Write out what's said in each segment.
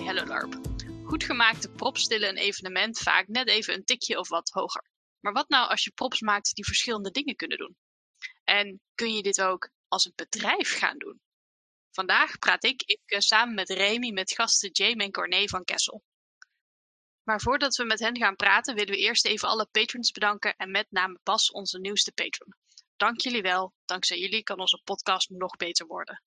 Hello LARP. Goed gemaakte props tillen een evenement vaak net even een tikje of wat hoger. Maar wat nou als je props maakt die verschillende dingen kunnen doen? En kun je dit ook als een bedrijf gaan doen? Vandaag praat ik, ik eh, samen met Remy met gasten Jamie en Corné van Kessel. Maar voordat we met hen gaan praten, willen we eerst even alle patrons bedanken en met name Bas, onze nieuwste patron. Dank jullie wel. Dankzij jullie kan onze podcast nog beter worden.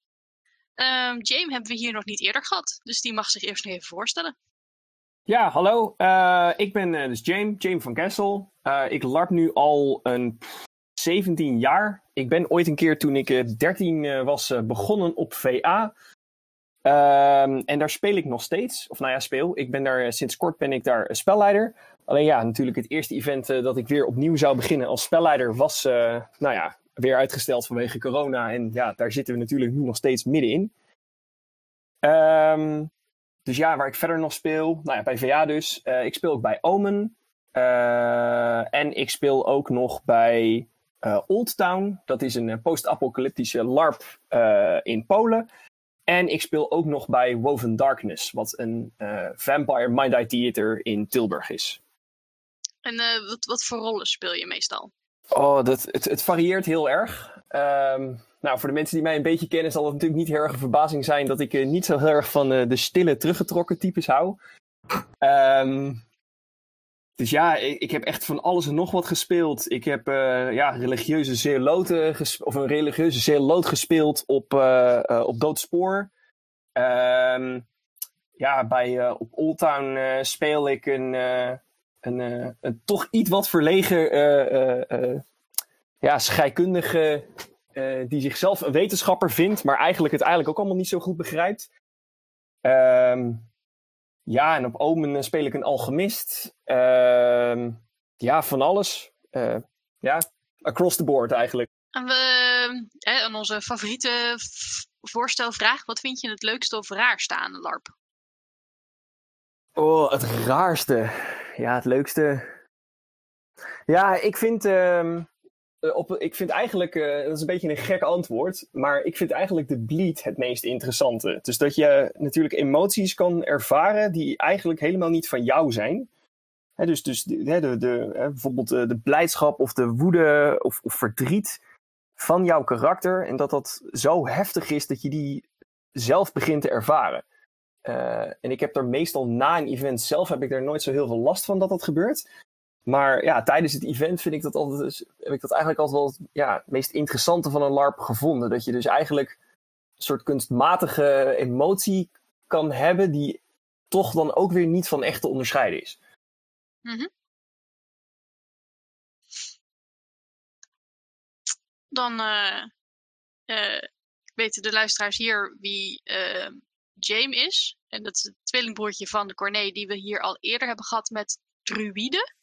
Um, James hebben we hier nog niet eerder gehad, dus die mag zich eerst nog even voorstellen. Ja, hallo. Uh, ik ben uh, dus James, James van Kessel. Uh, ik larp nu al een 17 jaar. Ik ben ooit een keer toen ik 13 was begonnen op VA. Um, en daar speel ik nog steeds. Of nou ja, speel. Ik ben daar sinds kort ben ik daar spelleider. Alleen ja, natuurlijk het eerste event dat ik weer opnieuw zou beginnen als spelleider was, nou ja, weer uitgesteld vanwege corona. En ja, daar zitten we natuurlijk nu nog steeds middenin. Um, dus ja, waar ik verder nog speel, nou ja, bij VA dus. Uh, ik speel ook bij Omen. Uh, en ik speel ook nog bij uh, Old Town. Dat is een post-apocalyptische LARP in Polen. En ik speel ook nog bij Woven Darkness, wat een Vampire Mind Eye Theater in Tilburg is. En wat, wat voor rollen speel je meestal? Oh, dat, het, het varieert heel erg. Um, nou, voor de mensen die mij een beetje kennen, zal het natuurlijk niet heel erg een verbazing zijn dat ik uh, niet zo heel erg van uh, de stille, teruggetrokken types hou. Um, dus ja, ik, ik, heb echt van alles en nog wat gespeeld. Ik heb uh, ja, religieuze zeeloten of een religieuze zeeloot gespeeld op, op Doodspoor. Um, ja, bij, op Old Town speel ik een, een, een, toch iets wat verlegen ja, scheikundige uh, die zichzelf een wetenschapper vindt, maar eigenlijk het eigenlijk ook allemaal niet zo goed begrijpt. Um, ja, en op Omen eh, speel ik een alchemist. Uh, ja, van alles. Uh, ja, across the board eigenlijk. En we, hè, aan onze favoriete voorstelvraag. Wat vind je het leukste of raarste aan de LARP? Oh, het raarste. Ja, het leukste. Ja, ik vind... Um, eh, op, ik vind eigenlijk, uh, dat is een beetje een gek antwoord, maar ik vind eigenlijk de bleed het meest interessante. Dus dat je natuurlijk emoties kan ervaren die eigenlijk helemaal niet van jou zijn. dus dus de, de, de, bijvoorbeeld de, de, blijdschap of de woede of, of, verdriet van jouw karakter. En dat dat zo heftig is dat je die zelf begint te ervaren. Uh, en ik heb er meestal na een event zelf heb ik er nooit zo heel veel last van dat dat gebeurt. Maar ja, tijdens het event vind ik dat altijd, dus, heb ik dat eigenlijk altijd wel ja, het meest interessante van een LARP gevonden. Dat je dus eigenlijk een soort kunstmatige emotie kan hebben die toch dan ook weer niet van echt te onderscheiden is. -hmm. Dan uh, uh, weten de luisteraars hier wie James is. En dat is het tweelingbroertje van de Corné die we hier al eerder hebben gehad met Druide.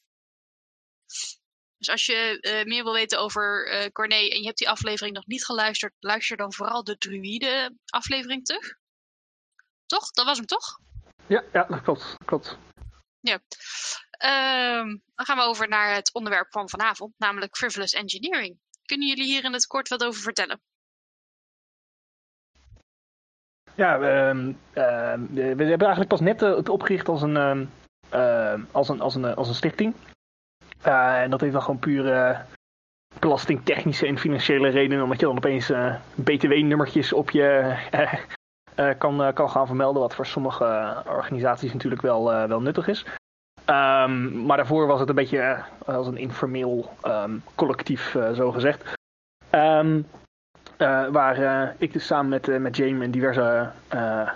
Dus als je uh, meer wil weten over uh, Corné en je hebt die aflevering nog niet geluisterd, luister dan vooral de druïde aflevering terug. Toch? Dat was hem toch? Ja, ja dat klopt. klopt. Ja. Uh, dan gaan we over naar het onderwerp van vanavond, namelijk frivolous engineering. Kunnen jullie hier in het kort wat over vertellen? Ja, uh, we hebben eigenlijk pas net het opgericht als een, als een, als een, als een stichting. Uh, en dat heeft dan gewoon puur uh, belastingtechnische en financiële redenen, omdat je dan opeens uh, btw-nummertjes op je kan, kan gaan vermelden, wat voor sommige organisaties natuurlijk wel, wel nuttig is. Maar daarvoor was het een beetje als een informeel collectief, zo gezegd. Waar ik dus samen met, met James en diverse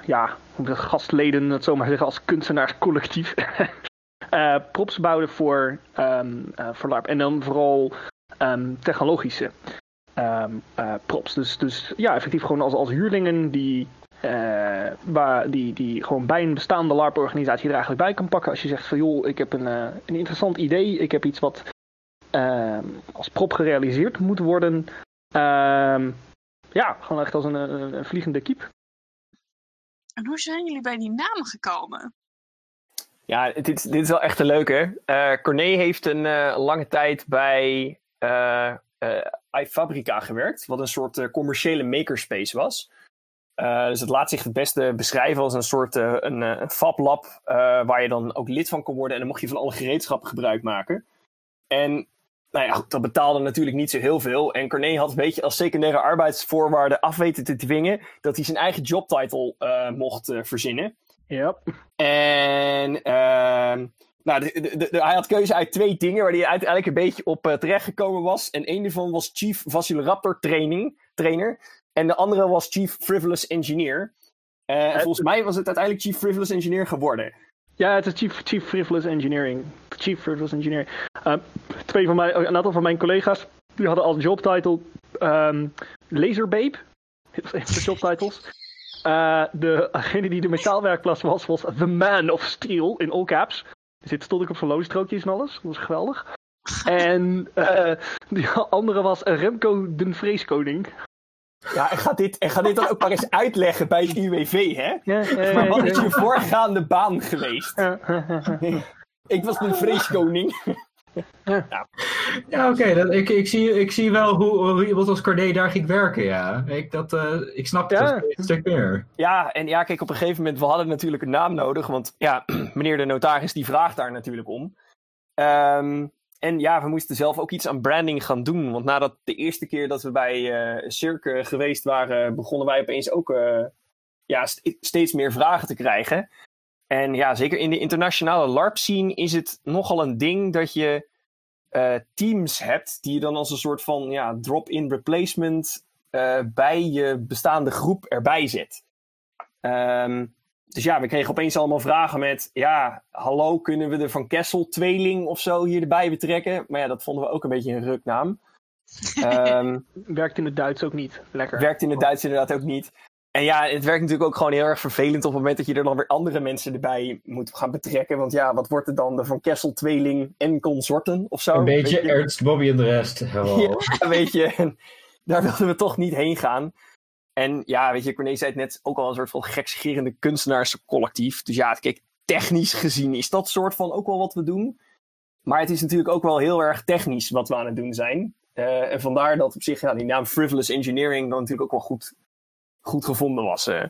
ja, gastleden, het zomaar zeggen, als kunstenaarscollectief uh, props bouwden voor, um, uh, voor LARP. En dan vooral um, technologische um, uh, props. Dus, dus ja, effectief gewoon als, als huurlingen die, waar, die, die gewoon bij een bestaande LARP-organisatie er eigenlijk bij kan pakken. Als je zegt van joh, ik heb een, een interessant idee. Ik heb iets wat als prop gerealiseerd moet worden. Ja, gewoon echt als een, een, een vliegende kiep. En hoe zijn jullie bij die naam gekomen? Ja, dit, dit is wel echt een leuke. Uh, Corné heeft een uh, lange tijd bij uh, iFabrica gewerkt, wat een soort commerciële makerspace was. Uh, dus het laat zich het beste beschrijven als een soort uh, een, een fablab, uh, waar je dan ook lid van kon worden. En dan mocht je van alle gereedschappen gebruik maken. En nou ja, dat betaalde natuurlijk niet zo heel veel. En Corné had een beetje als secundaire arbeidsvoorwaarde af weten te dwingen dat hij zijn eigen jobtitle mocht verzinnen. Ja. En ehm, nou, de, de, hij had keuze uit twee dingen waar hij uiteindelijk een beetje op uh, terechtgekomen was. En een daarvan was Chief Velociraptor training, Trainer. En de andere was Chief Frivolous Engineer. En volgens mij was het uiteindelijk Chief Frivolous Engineer geworden. Ja, het is Chief, Chief Frivolous Engineering. Chief Frivolous Engineer. Uh, twee van mijn, een aantal van mijn collega's die hadden als jobtitle um, Laserbabe. Dat was een van de jobtitles. Degene die de metaalwerkklas was, was The Man of Steel in all caps. Zit stond ik op loonstrookjes en alles. Dat was geweldig. En uh, die andere was Remco den Vreeskoning. Ja, en ga dit, en ga dit dan ook maar eens uitleggen bij het UWV, hè? Maar wat is je voorgaande baan geweest? ik was een vreeskoning. Ja, ja oké. Okay, ik, ik, zie, ik zie wel hoe, hoe iemand als Corné daar ging werken, ja. Ik, dat, uh, ik snap het ja. een stuk meer. Ja, en ja, kijk, op een gegeven moment, we hadden natuurlijk een naam nodig, want ja, meneer de notaris die vraagt daar natuurlijk om. Um, en ja, we moesten zelf ook iets aan branding gaan doen, want nadat de eerste keer dat we bij uh, Cirque geweest waren, begonnen wij opeens ook uh, ja, st steeds meer vragen te krijgen. En ja, zeker in de internationale LARP-scene is het nogal een ding dat je uh, teams hebt die je dan als een soort van ja, drop-in replacement bij je bestaande groep erbij zet. Um, dus ja, we kregen opeens allemaal vragen met: ja, hallo, kunnen we de Van Kessel tweeling of zo hier erbij betrekken? Maar ja, dat vonden we ook een beetje een ruknaam. um, werkt in het Duits ook niet. Lekker. Werkt in het Duits inderdaad ook niet. En ja, het werkt natuurlijk ook gewoon heel erg vervelend op het moment dat je er dan weer andere mensen erbij moet gaan betrekken. Want ja, wat wordt er dan? De Van Kessel tweeling en consorten of zo? Een beetje Ernst, Bobby en de rest. Ja, weet je. Daar wilden we toch niet heen gaan. En ja, weet je, Corné zei het net ook al een soort van gekscherende kunstenaarscollectief. Dus ja, kijk, technisch gezien is dat soort van ook wel wat we doen. Maar het is natuurlijk ook wel heel erg technisch wat we aan het doen zijn. Uh, en vandaar dat op zich ja, die naam Frivolous Engineering dan natuurlijk ook wel goed goed gevonden was. Uh.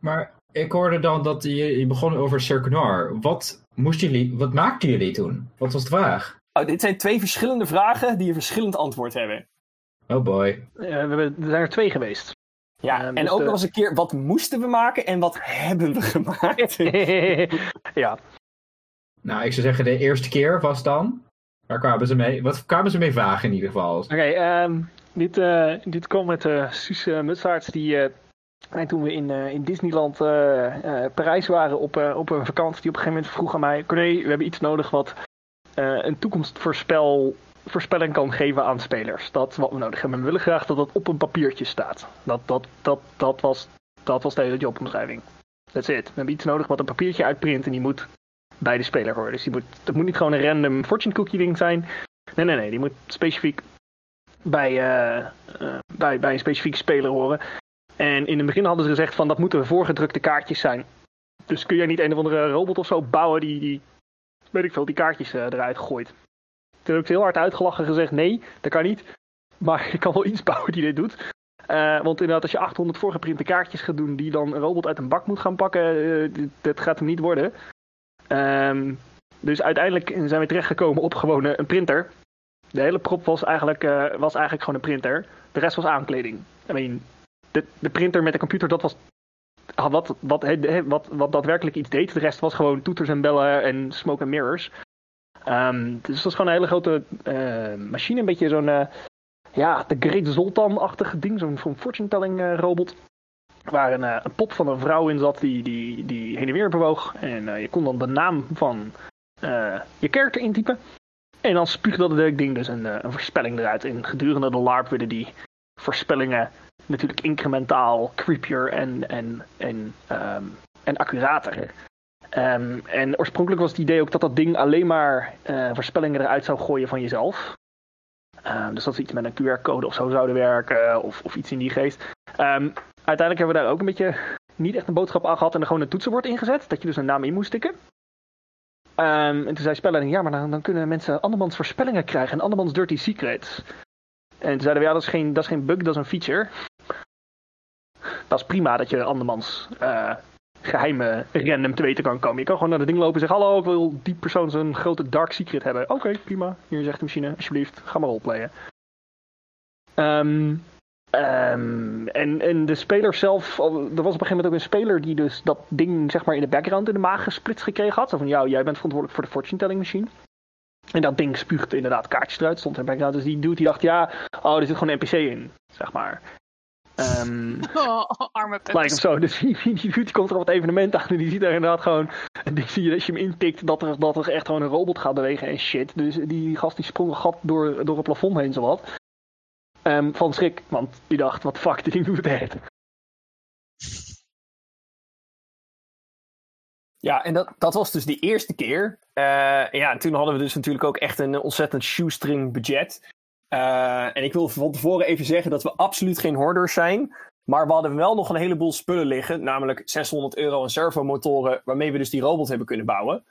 Maar ik hoorde dan dat je, je begon over Cirque Noir. Wat, moesten jullie, wat maakten jullie toen? Wat was de vraag? Oh, dit zijn twee verschillende vragen die een verschillend antwoord hebben. Oh boy. Uh, we hebben, er zijn er twee geweest. Ja, uh, en dus ook de... nog eens een keer, wat moesten we maken en wat hebben we gemaakt? ja. Nou, ik zou zeggen, de eerste keer was dan. Waar kwamen ze mee? Wat kwamen ze mee vragen in ieder geval? Oké, okay, um, dit, uh, dit kwam met uh, Suus uh, Mutsaerts, die uh, toen we in, in Disneyland Parijs waren op, op een vakantie, die op een gegeven moment vroeg aan mij, Corné, we hebben iets nodig wat een toekomstvoorspel voorspelling kan geven aan spelers. Dat is wat we nodig hebben. We willen graag dat dat op een papiertje staat. Dat, dat, dat, dat, was, dat was de hele jobomschrijving. That's it. We hebben iets nodig wat een papiertje uitprint en die moet bij de speler horen. Dus die moet, dat moet niet gewoon een random fortune cookie ding zijn. Nee, nee, nee. Die moet specifiek bij, uh, uh, bij, bij een specifieke speler horen. En in het begin hadden ze gezegd van dat moeten voorgedrukte kaartjes zijn. Dus kun jij niet een of andere robot of zo bouwen die, die weet ik veel, die kaartjes uh, eruit gooit. Ik heel hard uitgelachen en gezegd nee, dat kan niet. Maar ik kan wel iets bouwen die dit doet. want inderdaad, als je 800 voorgeprinte kaartjes gaat doen die dan een robot uit een bak moet gaan pakken, dat gaat hem niet worden. Um, dus uiteindelijk zijn we terechtgekomen op gewoon een printer. De hele prop was eigenlijk, uh, was eigenlijk gewoon een printer. De rest was aankleding. I mean, de, de printer met de computer, dat was wat, wat, wat, wat daadwerkelijk iets deed. De rest was gewoon toeters en bellen en smoke and mirrors. Um, dus het was gewoon een hele grote uh, machine. Een beetje zo'n, uh, ja, de Great Zoltan-achtige ding. Zo'n fortune telling robot. Waar een, pop van een vrouw in zat die, die, die heen en weer bewoog. En je kon dan de naam van je character intypen. En dan spuugde dat ding dus een, eh, een voorspelling eruit. En gedurende de LARP werden die voorspellingen natuurlijk incrementaal creepier en, en, en, um, en accurater. Um, en oorspronkelijk was het idee ook dat dat ding alleen maar uh, voorspellingen eruit zou gooien van jezelf. Um, dus dat ze iets met een QR-code of zo zouden werken, of, of iets in die geest. uiteindelijk hebben we daar ook een beetje niet echt een boodschap aan gehad en er gewoon een toetsenbord ingezet. Dat je dus een naam in moest tikken. En toen zei Spelling, ja, maar dan, dan, kunnen mensen andermans voorspellingen krijgen en andermans dirty secrets. En toen zeiden we, ja, dat is geen, dat is geen bug, dat is een feature. dat is prima dat je andermans uh, geheime random te weten kan komen. Je kan gewoon naar de ding lopen en zeggen: Hallo, ik wil die persoon zijn grote dark secret hebben. Oké, prima. Hier zegt de machine: Alsjeblieft, ga maar roleplayen. Um, Um, en, en de speler zelf, er was op een gegeven moment ook een speler die dus dat ding zeg maar in de background in de maag gesplitst gekregen had. Van, jou, jij bent verantwoordelijk voor de fortune telling machine. En dat ding spuugt inderdaad kaartjes eruit, stond in de background. Dus die dude die dacht, ja, oh, er zit gewoon een NPC in, zeg maar. Um, oh, arme Like of zo. Dus die, die, die komt er op het evenement aan en die ziet er inderdaad gewoon... En die zie je als je hem intikt dat er, dat er echt gewoon een robot gaat bewegen en shit. Dus die, die gast die sprong een gat door, door het plafond heen zowat. Um, van schrik, want die dacht, wat fuck, die ding doet het echt. Ja, en dat, dat was dus de eerste keer. Uh, ja, en toen hadden we dus natuurlijk ook echt een ontzettend shoestring budget. Uh, en ik wil van tevoren even zeggen dat we absoluut geen hoarders zijn. Maar we hadden wel nog een heleboel spullen liggen. Namelijk 600 euro aan servomotoren. Waarmee we dus die robot hebben kunnen bouwen.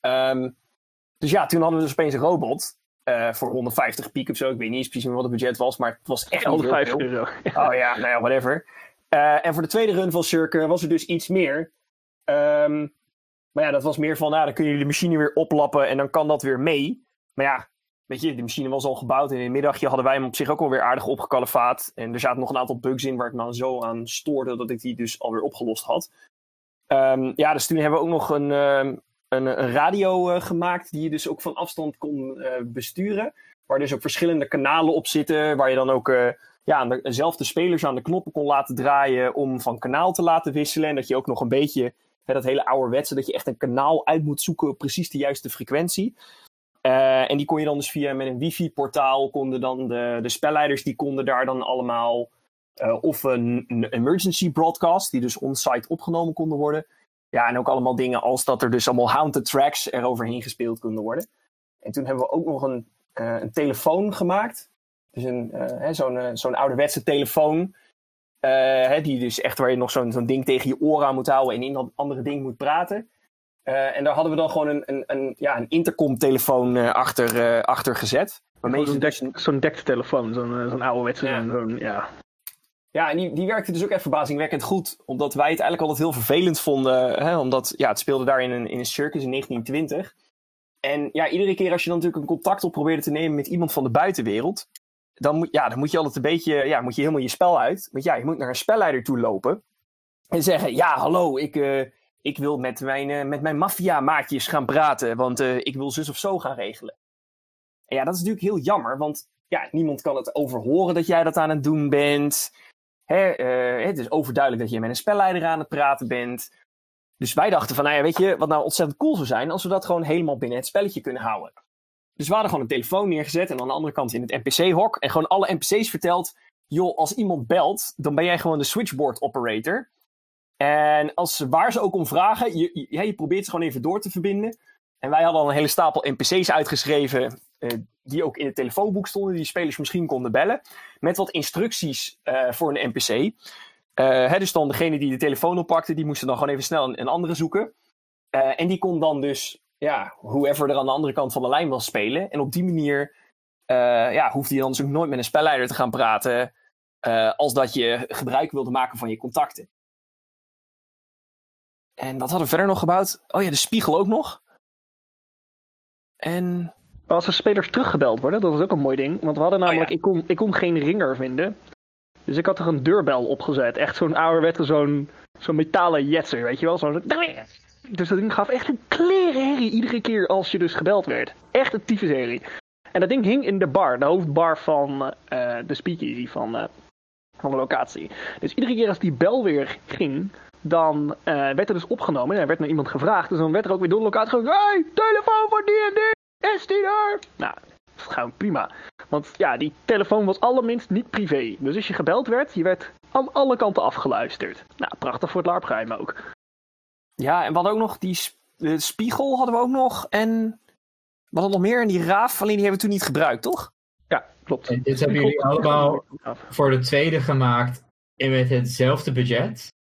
Um, dus ja, toen hadden we dus opeens een robot. Uh, voor 150 piek of zo. Ik weet niet precies meer wat het budget was, maar het was echt 150 euro. Oh ja, nou ja, whatever. Uh, en voor de tweede run van Cirque was er dus iets meer. Um, maar ja, dat was meer van, nou, dan kun je de machine weer oplappen en dan kan dat weer mee. Maar ja, weet je, de machine was al gebouwd en in het middagje hadden wij hem op zich ook alweer aardig opgekalefaat. En er zaten nog een aantal bugs in waar ik me zo aan stoorde dat ik die dus alweer opgelost had. Um, ja, dus toen hebben we ook nog een, um, een, radio uh, gemaakt die je dus ook van afstand kon uh, besturen. Waar dus ook verschillende kanalen op zitten, waar je dan ook uh, ja, dezelfde spelers aan de knoppen kon laten draaien om van kanaal te laten wisselen. En dat je ook nog een beetje, hè, dat hele ouderwetse, dat je echt een kanaal uit moet zoeken op precies de juiste frequentie. Uh, en die kon je dan dus via met een wifi-portaal, konden dan de, de spelleiders, die konden daar dan allemaal, uh, of een, emergency broadcast, die dus on-site opgenomen konden worden. Ja, en ook allemaal dingen als dat er dus allemaal haunted tracks eroverheen gespeeld konden worden. En toen hebben we ook nog een, uh, een telefoon gemaakt. Dus een, zo'n zo'n ouderwetse telefoon. Hè, die dus echt waar je nog zo'n zo'n ding tegen je oren aan moet houden en in dat andere ding moet praten. Uh, en daar hadden we dan gewoon een, een, een, ja, een intercom-telefoon uh, achter, uh, achter gezet. Zo'n dus... zo'n dektelefoon, zo'n zo'n ouderwetse. Ja. Zo'n, ja. ja, en die, die werkte dus ook echt verbazingwekkend goed. Omdat wij het eigenlijk altijd heel vervelend vonden. Hè, omdat ja, het speelde daar in een, in een circus in 1920. En ja, iedere keer als je dan natuurlijk een contact op probeerde te nemen met iemand van de buitenwereld. Dan moet, ja, dan moet je altijd een beetje, ja, moet je helemaal je spel uit. Want ja, je moet naar een spelleider toe lopen. En zeggen, ja, hallo, ik ik wil met mijn, uh, met mijn maffia-maatjes gaan praten, want uh, ik wil zus of zo gaan regelen. En ja, dat is natuurlijk heel jammer, want ja, niemand kan het overhoren dat jij dat aan het doen bent. Hè, uh, het is overduidelijk dat je met een spelleider aan het praten bent. Dus wij dachten van, nou weet je, wat nou ontzettend cool zou zijn als we dat gewoon helemaal binnen het spelletje kunnen houden. Dus we hadden gewoon een telefoon neergezet en aan de andere kant in het NPC-hok en gewoon alle NPC's verteld, joh, als iemand belt, dan ben jij gewoon de switchboard operator. En als, waar ze ook om vragen, je, je, probeert ze gewoon even door te verbinden. En wij hadden al een hele stapel NPC's uitgeschreven, uh, die ook in het telefoonboek stonden, die spelers misschien konden bellen. Met wat instructies uh, voor een NPC. Uh, hè, dus dan degene die de telefoon oppakte, die moesten dan gewoon even snel een, een andere zoeken. en die kon dan dus, ja, whoever er aan de andere kant van de lijn was spelen. En op die manier ja, hoefde je dan dus ook nooit met een spelleider te gaan praten. als dat je gebruik wilde maken van je contacten. En wat hadden we verder nog gebouwd? Oh ja, de spiegel ook nog. En... Als er spelers teruggebeld worden, dat was ook een mooi ding. Want we hadden namelijk, oh, ja. ik, kon, ik kon geen ringer vinden. Dus ik had er een deurbel opgezet. Echt zo'n ouderwetse, zo'n zo'n metalen jetser, weet je wel? Zo'n... Dus dat ding gaf echt een klerenherrie iedere keer als je dus gebeld werd. Echt een tyfusherrie. En dat ding hing in de bar, de hoofdbar van uh, de speakeasy van, uh, van de locatie. Dus iedere keer als die bel weer ging, dan uh, werd er dus opgenomen en er werd naar iemand gevraagd. Dus dan werd er ook weer door de locatie gezegd: Hey, telefoon voor die en die, is die er? Nou, dat is gewoon prima. Want ja, die telefoon was allerminst niet privé. Dus als je gebeld werd, je werd aan alle kanten afgeluisterd. Nou, prachtig voor het larpgeheim ook. Ja, en we hadden ook nog die de spiegel hadden we ook nog. En wat hadden nog meer? En die raaf, alleen die hebben we toen niet gebruikt, toch? Ja, klopt. En dit hebben jullie allemaal voor de tweede gemaakt en met hetzelfde budget?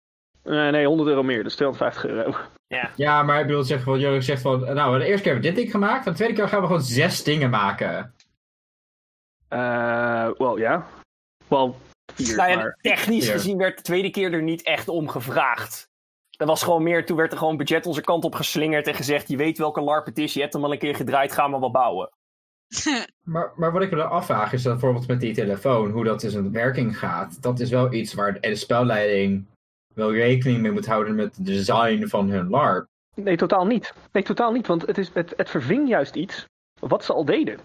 Nee, nee, 100 euro meer, dus 250 euro. Ja, ja maar ik bedoel, zeg, wat Jurgen zegt van, nou, de eerste keer hebben we dit ding gemaakt, de tweede keer gaan we gewoon zes dingen maken. Uh, wel, ja. Wel, Nou technisch Vier. gezien werd de tweede keer er niet echt om gevraagd. Er was gewoon meer, toen werd er gewoon budget onze kant op geslingerd en gezegd: je weet welke LARP het is, je hebt hem al een keer gedraaid, ga maar wat bouwen. Maar, maar wat ik me dan afvraag is dat bijvoorbeeld met die telefoon, hoe dat dus in werking gaat. Dat is wel iets waar de spelleiding wel rekening mee moet houden met het design van hun LARP. Nee, totaal niet. Nee, totaal niet, want het, is, het, het verving juist iets wat ze al deden.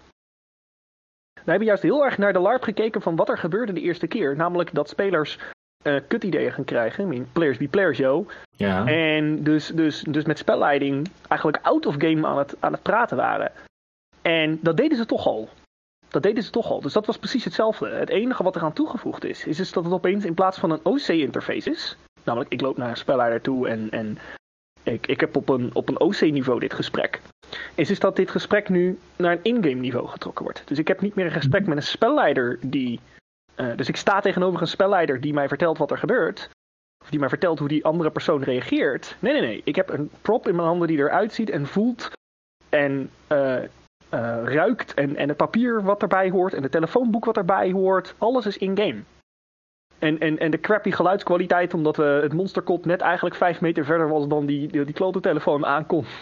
We hebben juist heel erg naar de LARP gekeken van wat er gebeurde de eerste keer. Namelijk dat spelers eh kutideeën gaan krijgen. I mean, players be players, yo. Ja. En dus, dus, dus met spelleiding eigenlijk out of game aan het, aan het praten waren. En dat deden ze toch al. Dat deden ze toch al. Dus dat was precies hetzelfde. Het enige wat eraan toegevoegd is, is dus dat het opeens in plaats van een OC-interface is. Namelijk, ik loop naar een spelleider toe en, en ik, ik heb op een, op een OC-niveau dit gesprek. Is, is dat dit gesprek nu naar een in-game niveau getrokken wordt. Dus ik heb niet meer een gesprek met een spelleider die. eh, dus ik sta tegenover een spelleider die mij vertelt wat er gebeurt. Of die mij vertelt hoe die andere persoon reageert. Nee, nee, nee. Ik heb een prop in mijn handen die eruit ziet en voelt. En eh, eh, ruikt. En, en het papier wat erbij hoort. En het telefoonboek wat erbij hoort. Alles is in-game. En, en, en de crappy geluidskwaliteit, omdat we het monsterkot net eigenlijk vijf meter verder was dan die, die, die klote telefoon aankon.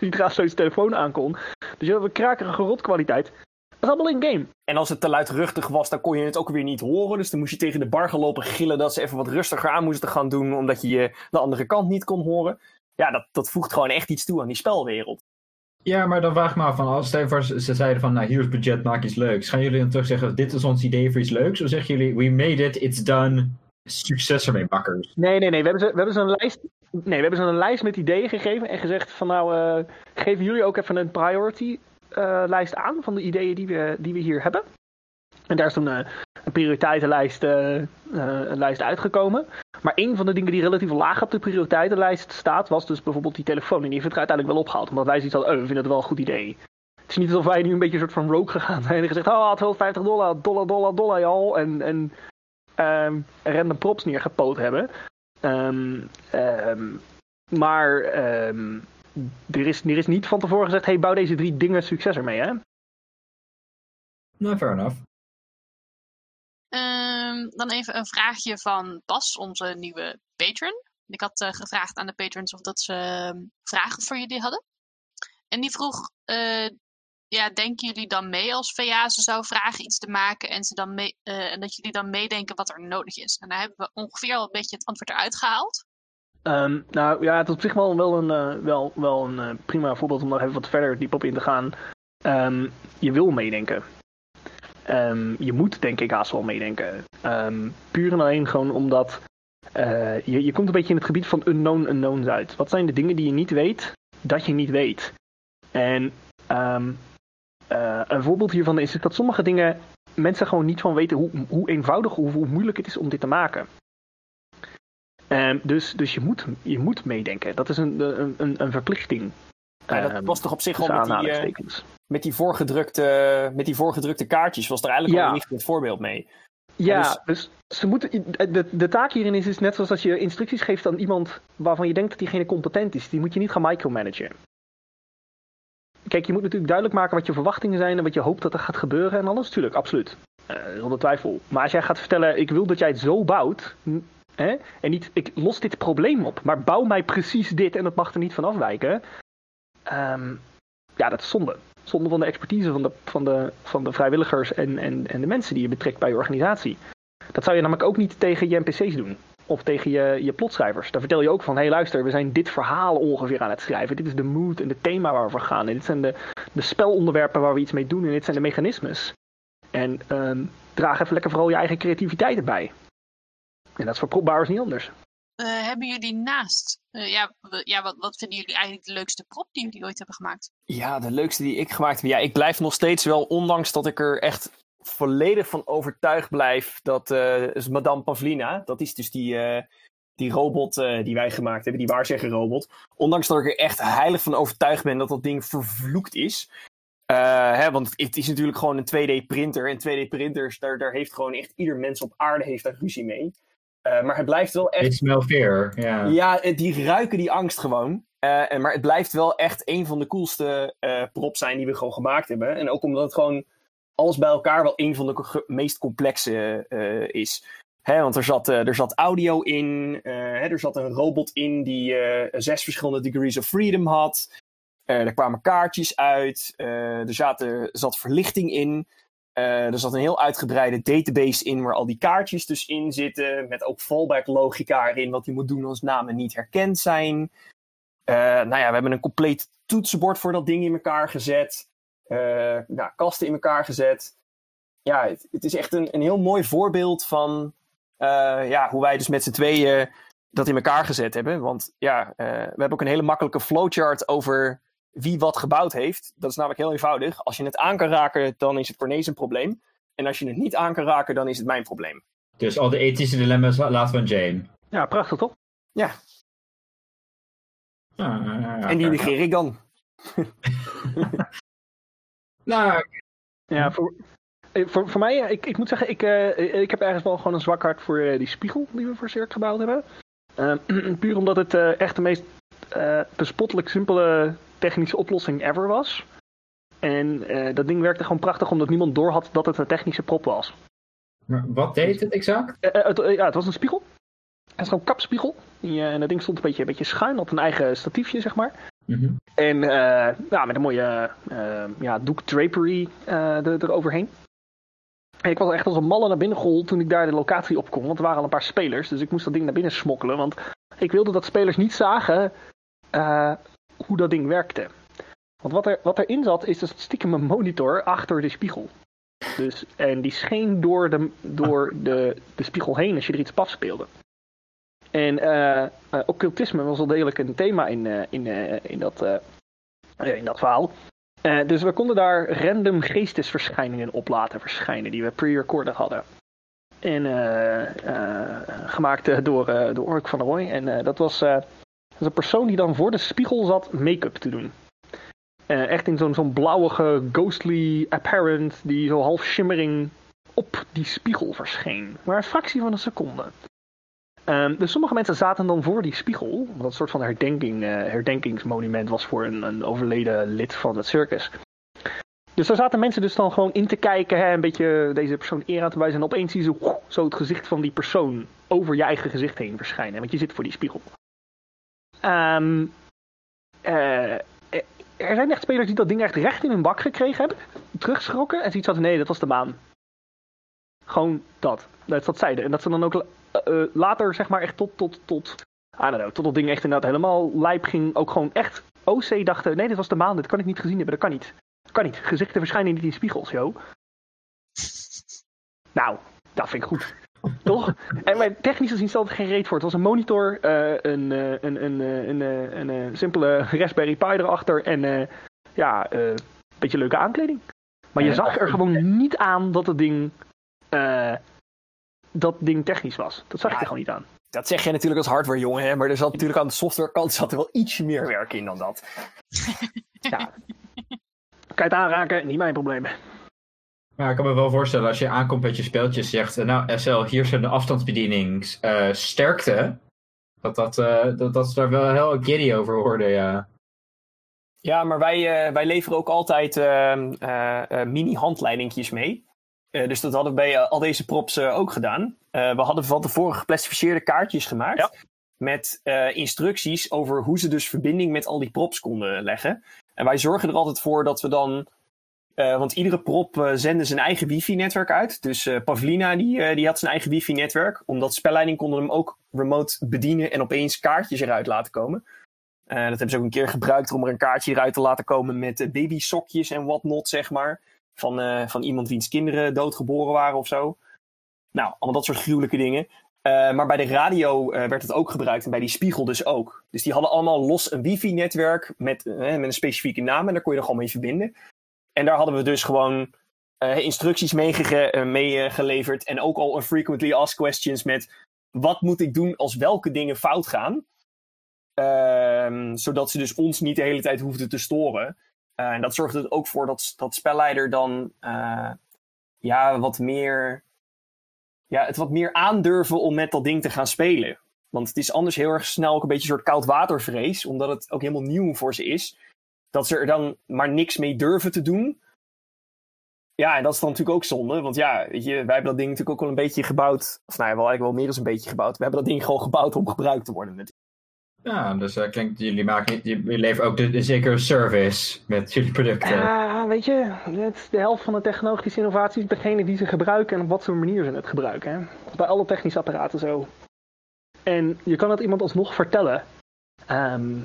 Die draadloze telefoon aankon. Dus je hebt een krakerige rotkwaliteit. Dat is allemaal in-game. En als het te luidruchtig was, dan kon je het ook weer niet horen. Dus dan moest je tegen de bar gaan lopen gillen dat ze even wat rustiger aan moesten gaan doen, omdat je je de andere kant niet kon horen. Ja, dat, dat voegt gewoon echt iets toe aan die spelwereld. Ja, maar dan vraag ik me af, van als ze zeiden van, nou hier is budget, maak iets leuks. Gaan jullie dan terug zeggen, dit is ons idee voor iets leuks? Of zeggen jullie, we made it, it's done, succes ermee, bakkers? Nee, nee, nee. We hebben ze, we hebben ze een lijst. Nee, we hebben ze een lijst met ideeën gegeven en gezegd van nou, eh, geven jullie ook even een priority eh, lijst aan van de ideeën die we, die we hier hebben. En daar is toen eh, een prioriteitenlijst eh, eh, een lijst uitgekomen. Maar een van de dingen die relatief laag op de prioriteitenlijst staat, was dus bijvoorbeeld die telefoon. En die heeft het uiteindelijk wel opgehaald, omdat wij zoiets hadden, oh, we vinden het wel een goed idee. Het is niet alsof wij nu een beetje een soort van rogue gegaan zijn en gezegd, oh, 250 dollar, dollar, dollar, dollar, al. En, en ehm, random props neergepoot hebben. Ehm, ehm, maar er, is, er is niet van tevoren gezegd: hey, bouw deze drie dingen succes ermee, hè? Nou, fair enough. Ehm, dan even een vraagje van Bas, onze nieuwe patron. Ik had eh, gevraagd aan de patrons of dat ze ehm, vragen voor jullie hadden. En die vroeg, eh, ja, denken jullie dan mee als VA ze zou vragen iets te maken en, ze dan mee, eh, en dat jullie dan meedenken wat er nodig is? En daar hebben we ongeveer al een beetje het antwoord eruit gehaald. Ehm, nou ja, het is op zich wel, een, wel, wel een prima voorbeeld om nog even wat verder diep op in te gaan. Je wil meedenken. Ehm, je moet denk ik haast wel meedenken. Ehm, puur en alleen gewoon omdat eh, je, je komt een beetje in het gebied van unknown unknowns uit. Wat zijn de dingen die je niet weet, dat je niet weet? En ehm, eh, een voorbeeld hiervan is dat sommige dingen mensen gewoon niet van weten hoe, hoe eenvoudig of hoe moeilijk het is om dit te maken. Dus dus je, moet, je moet meedenken. Dat is een, een, een, een verplichting. Ja, dat was toch op zich al met die, eh. Met, die voorgedrukte, met die voorgedrukte kaartjes, was er eigenlijk Ja. al een lichtend voorbeeld mee. Ja, dus- dus ze moeten, de, de taak hierin is, is net zoals als je instructies geeft aan iemand waarvan je denkt dat diegene competent is. Die moet je niet gaan micromanagen. Kijk, je moet natuurlijk duidelijk maken wat je verwachtingen zijn en wat je hoopt dat er gaat gebeuren en alles. Tuurlijk, absoluut. Eh, zonder twijfel. Maar als jij gaat vertellen, ik wil dat jij het zo bouwt. Hè, en niet, ik los dit probleem op, maar bouw mij precies dit en dat mag er niet van afwijken. Ehm, ja, dat is zonde. Zonde van de expertise van de, van de, van de vrijwilligers en, en, en de mensen die je betrekt bij je organisatie. Dat zou je namelijk ook niet tegen je NPC's doen. Of tegen je, je plotschrijvers. Daar vertel je ook van, hé hey, luister, we zijn dit verhaal ongeveer aan het schrijven. Dit is de mood en het thema waar we voor gaan. En dit zijn de, de spelonderwerpen waar we iets mee doen. En dit zijn de mechanismes. En ehm, draag even lekker vooral je eigen creativiteit erbij. En dat is voor propbouwers niet anders. Eh, hebben jullie naast, eh, ja, ja wat, wat vinden jullie eigenlijk de leukste prop die jullie ooit hebben gemaakt? Ja, de leukste die ik gemaakt heb. Ja, ik blijf nog steeds wel, ondanks dat ik er echt volledig van overtuigd blijf, dat eh, is Madame Pavlina, dat is dus die, die robot die wij gemaakt hebben, die waarzegger robot. Ondanks dat ik er echt heilig van overtuigd ben dat dat ding vervloekt is. Hè, want het is natuurlijk gewoon een 2D printer. En 2D printers, daar, daar heeft gewoon echt ieder mens op aarde heeft daar ruzie mee. Eh, maar het blijft wel echt It's smell fear, ja. ja, eh, die ruiken die angst gewoon. Eh, en, maar het blijft wel echt een van de coolste eh props zijn die we gewoon gemaakt hebben. En ook omdat het gewoon alles bij elkaar wel een van de meest complexe is. Hè, want er zat, er zat audio in, hè, er zat een robot in die zes verschillende degrees of freedom had. er kwamen kaartjes uit, er zaten, zat verlichting in. Er zat een heel uitgebreide database in waar al die kaartjes dus in zitten. Met ook fallback logica erin, wat je moet doen als namen niet herkend zijn. nou ja, we hebben een compleet toetsenbord voor dat ding in elkaar gezet. nou, kasten in elkaar gezet. Ja, het, is echt een, een heel mooi voorbeeld van uh, ja, hoe wij dus met z'n tweeën dat in elkaar gezet hebben. Want ja, uh, we hebben ook een hele makkelijke flowchart over wie wat gebouwd heeft. Dat is namelijk heel eenvoudig. Als je het aan kan raken, dan is het Cornees een probleem. En als je het niet aan kan raken, dan is het mijn probleem. Dus al de ethische dilemma's laten we aan Jane. Ja, prachtig toch? Ja. ja en die negeer ik dan. nou, ja, voor, eh, voor, voor mij, ik, ik moet zeggen, ik, uh, ik heb ergens wel gewoon een zwak hart voor uh, die spiegel die we voor Cirque gebouwd hebben. Uh, puur omdat het echt de meest bespottelijk simpele technische oplossing ever was. En dat ding werkte gewoon prachtig omdat niemand door had dat het een technische prop was. Maar wat deed het exact? Het, ja, het was een spiegel. Het is gewoon een kapspiegel. en dat ding stond een beetje, een beetje schuin op een eigen statiefje, zeg maar. Mm -hmm. En ja, met een mooie ja, doek drapery er, eroverheen. Ik was echt als een malle naar binnen gehold toen ik daar de locatie op kon. Want er waren al een paar spelers. Dus ik moest dat ding naar binnen smokkelen. Want ik wilde dat spelers niet zagen uh, hoe dat ding werkte. Want wat, er, wat erin zat, is dus stiekem een monitor achter de spiegel. Dus, en die scheen door, de, door de, de spiegel heen als je er iets paf speelde. En uh, uh, occultisme was wel degelijk een thema in, in, in, dat, in dat verhaal. Dus we konden daar random geestesverschijningen op laten verschijnen die we pre-recorded hadden. En gemaakt door, door Ork van der Roy. En dat was, dat was een persoon die dan voor de spiegel zat make-up te doen. echt in zo'n blauwige, ghostly apparent, die zo half shimmering op die spiegel verscheen. Maar een fractie van een seconde. Um, dus sommige mensen zaten dan voor die spiegel, wat een soort van herdenking, uh, herdenkingsmonument was voor een, een, overleden lid van het circus. Dus daar zaten mensen dus dan gewoon in te kijken, hè, een beetje deze persoon eer aan te wijzen. En opeens zie je zo, zo het gezicht van die persoon over je eigen gezicht heen verschijnen. Want je zit voor die spiegel. Um, uh, er zijn echt spelers die dat ding echt recht in hun bak gekregen hebben. Teruggeschrokken en zoiets hadden, nee, dat was de maan. Gewoon dat. Dat, dat zeiden. En dat ze dan ook uh, later, zeg maar, echt tot, tot, tot, I don't know, tot dat ding echt inderdaad helemaal lijp ging. Ook gewoon echt OC dachten, nee, dit was de maan, dit kan ik niet gezien hebben, dat kan niet. Dat kan niet. Gezichten verschijnen niet in spiegels, joh. Nou, dat vind ik goed. Toch? En maar technisch gezien stelde het geen reet voor. Het was een monitor, een, uh, een, een, een, een, een, simpele Raspberry Pi erachter en ja, een beetje leuke aankleding. Maar je zag er gewoon niet aan dat het ding dat ding technisch was. Dat zag je er gewoon niet aan. Dat zeg je natuurlijk als hardware jongen, hè? maar er zat natuurlijk aan de softwarekant zat er wel ietsje meer werk in dan dat. ja. Kan je het aanraken? Niet mijn probleem. Maar ik kan me wel voorstellen, als je aankomt met je speeltjes zegt, nou SL, hier is een afstandsbedienings uh, sterkte, dat, dat, uh, dat, dat ze daar wel heel giddy over hoorden, ja. Ja, maar wij, uh, wij leveren ook altijd mini-handleidingjes mee. Uh, dus dat hadden we bij uh, al deze props uh, ook gedaan. we hadden van tevoren geplastificeerde kaartjes gemaakt. Ja. Met instructies over hoe ze dus verbinding met al die props konden leggen. En wij zorgen er altijd voor dat we dan. Want iedere prop zende zijn eigen wifi-netwerk uit. Dus Pavlina die, die had zijn eigen wifi-netwerk. Omdat spelleiding konden hem ook remote bedienen en opeens kaartjes eruit laten komen. dat hebben ze ook een keer gebruikt om er een kaartje eruit te laten komen met babysokjes en whatnot, zeg maar van, uh, van iemand wiens kinderen doodgeboren waren of zo. Nou, allemaal dat soort gruwelijke dingen. Uh, maar bij de radio uh, werd het ook gebruikt en bij die spiegel dus ook. Dus die hadden allemaal los een wifi-netwerk met, met een specifieke naam en daar kon je er gewoon mee verbinden. En daar hadden we dus gewoon instructies meegeleverd en ook al een frequently asked questions met wat moet ik doen als welke dingen fout gaan. Ehm, zodat ze dus ons niet de hele tijd hoefden te storen. Uh, en dat zorgt er ook voor dat, dat spelleider dan uh, ja, wat meer, ja, het wat meer aandurven om met dat ding te gaan spelen. Want het is anders heel erg snel ook een beetje een soort koudwatervrees, omdat het ook helemaal nieuw voor ze is. Dat ze er dan maar niks mee durven te doen. Ja, en dat is dan natuurlijk ook zonde. Want ja, weet je, wij hebben dat ding natuurlijk ook wel een beetje gebouwd. Of nou ja, wel eigenlijk wel meer dan een beetje gebouwd. We hebben dat ding gewoon gebouwd om gebruikt te worden. Ja, dus eh, klinkt, jullie, maken, jullie leveren ook de, de zekere service met jullie producten. Ja, weet je, het de helft van de technologische innovatie is degene die ze gebruiken en op wat voor manier ze het gebruiken. Hè? Bij alle technische apparaten zo. En je kan het iemand alsnog vertellen. Ehm,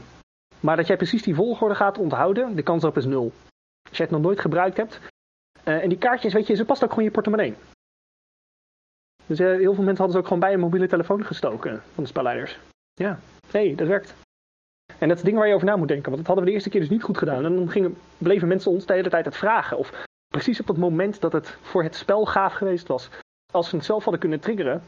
maar dat jij precies die volgorde gaat onthouden, de kans op is nul. Als jij het nog nooit gebruikt hebt. eh, en die kaartjes, weet je, ze past ook gewoon in je portemonnee. Dus eh, heel veel mensen hadden ze ook gewoon bij een mobiele telefoon gestoken van de spelleiders. Ja, nee, dat werkt. En dat is dingen waar je over na moet denken. Want dat hadden we de eerste keer dus niet goed gedaan. En dan gingen, bleven mensen ons de hele tijd het vragen. Of precies op het moment dat het voor het spel gaaf geweest was. Als we het zelf hadden kunnen triggeren.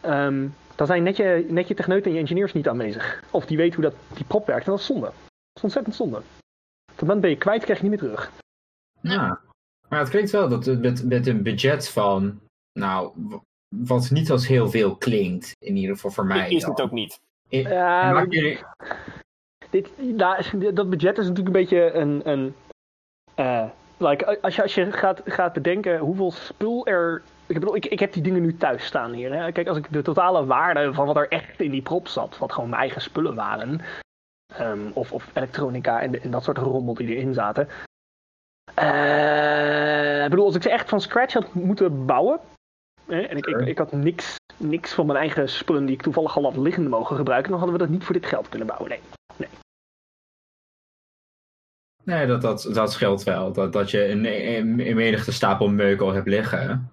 Ehm, dan zijn net je, net je techneut en je engineers niet aanwezig. Of die weten hoe dat, die prop werkt. En dat is zonde. Dat is ontzettend zonde. Op het moment ben je kwijt, krijg je niet meer terug. Ja. Maar het klinkt wel dat het met, met een budget van, nou, wat niet als heel veel klinkt, in ieder geval voor mij. is dan. het ook niet. I- Ja, jullie, Dit, nou, dat budget is natuurlijk een beetje een. een eh, like, als je, als je gaat, gaat bedenken hoeveel spul er. Ik bedoel, ik, ik heb die dingen nu thuis staan hier. Hè. Kijk, als ik de totale waarde van wat er echt in die prop zat, wat gewoon mijn eigen spullen waren. ehm, of, of elektronica en, dat soort rommel die erin zaten. Eh, ik bedoel, als ik ze echt van scratch had moeten bouwen. Hè, en ik, ik, ik had niks, niks van mijn eigen spullen die ik toevallig al had liggende mogen gebruiken. Dan hadden we dat niet voor dit geld kunnen bouwen. Nee. nee, dat, dat, dat scheelt wel. Dat, dat je een, een, een menigte stapel meuk al hebt liggen.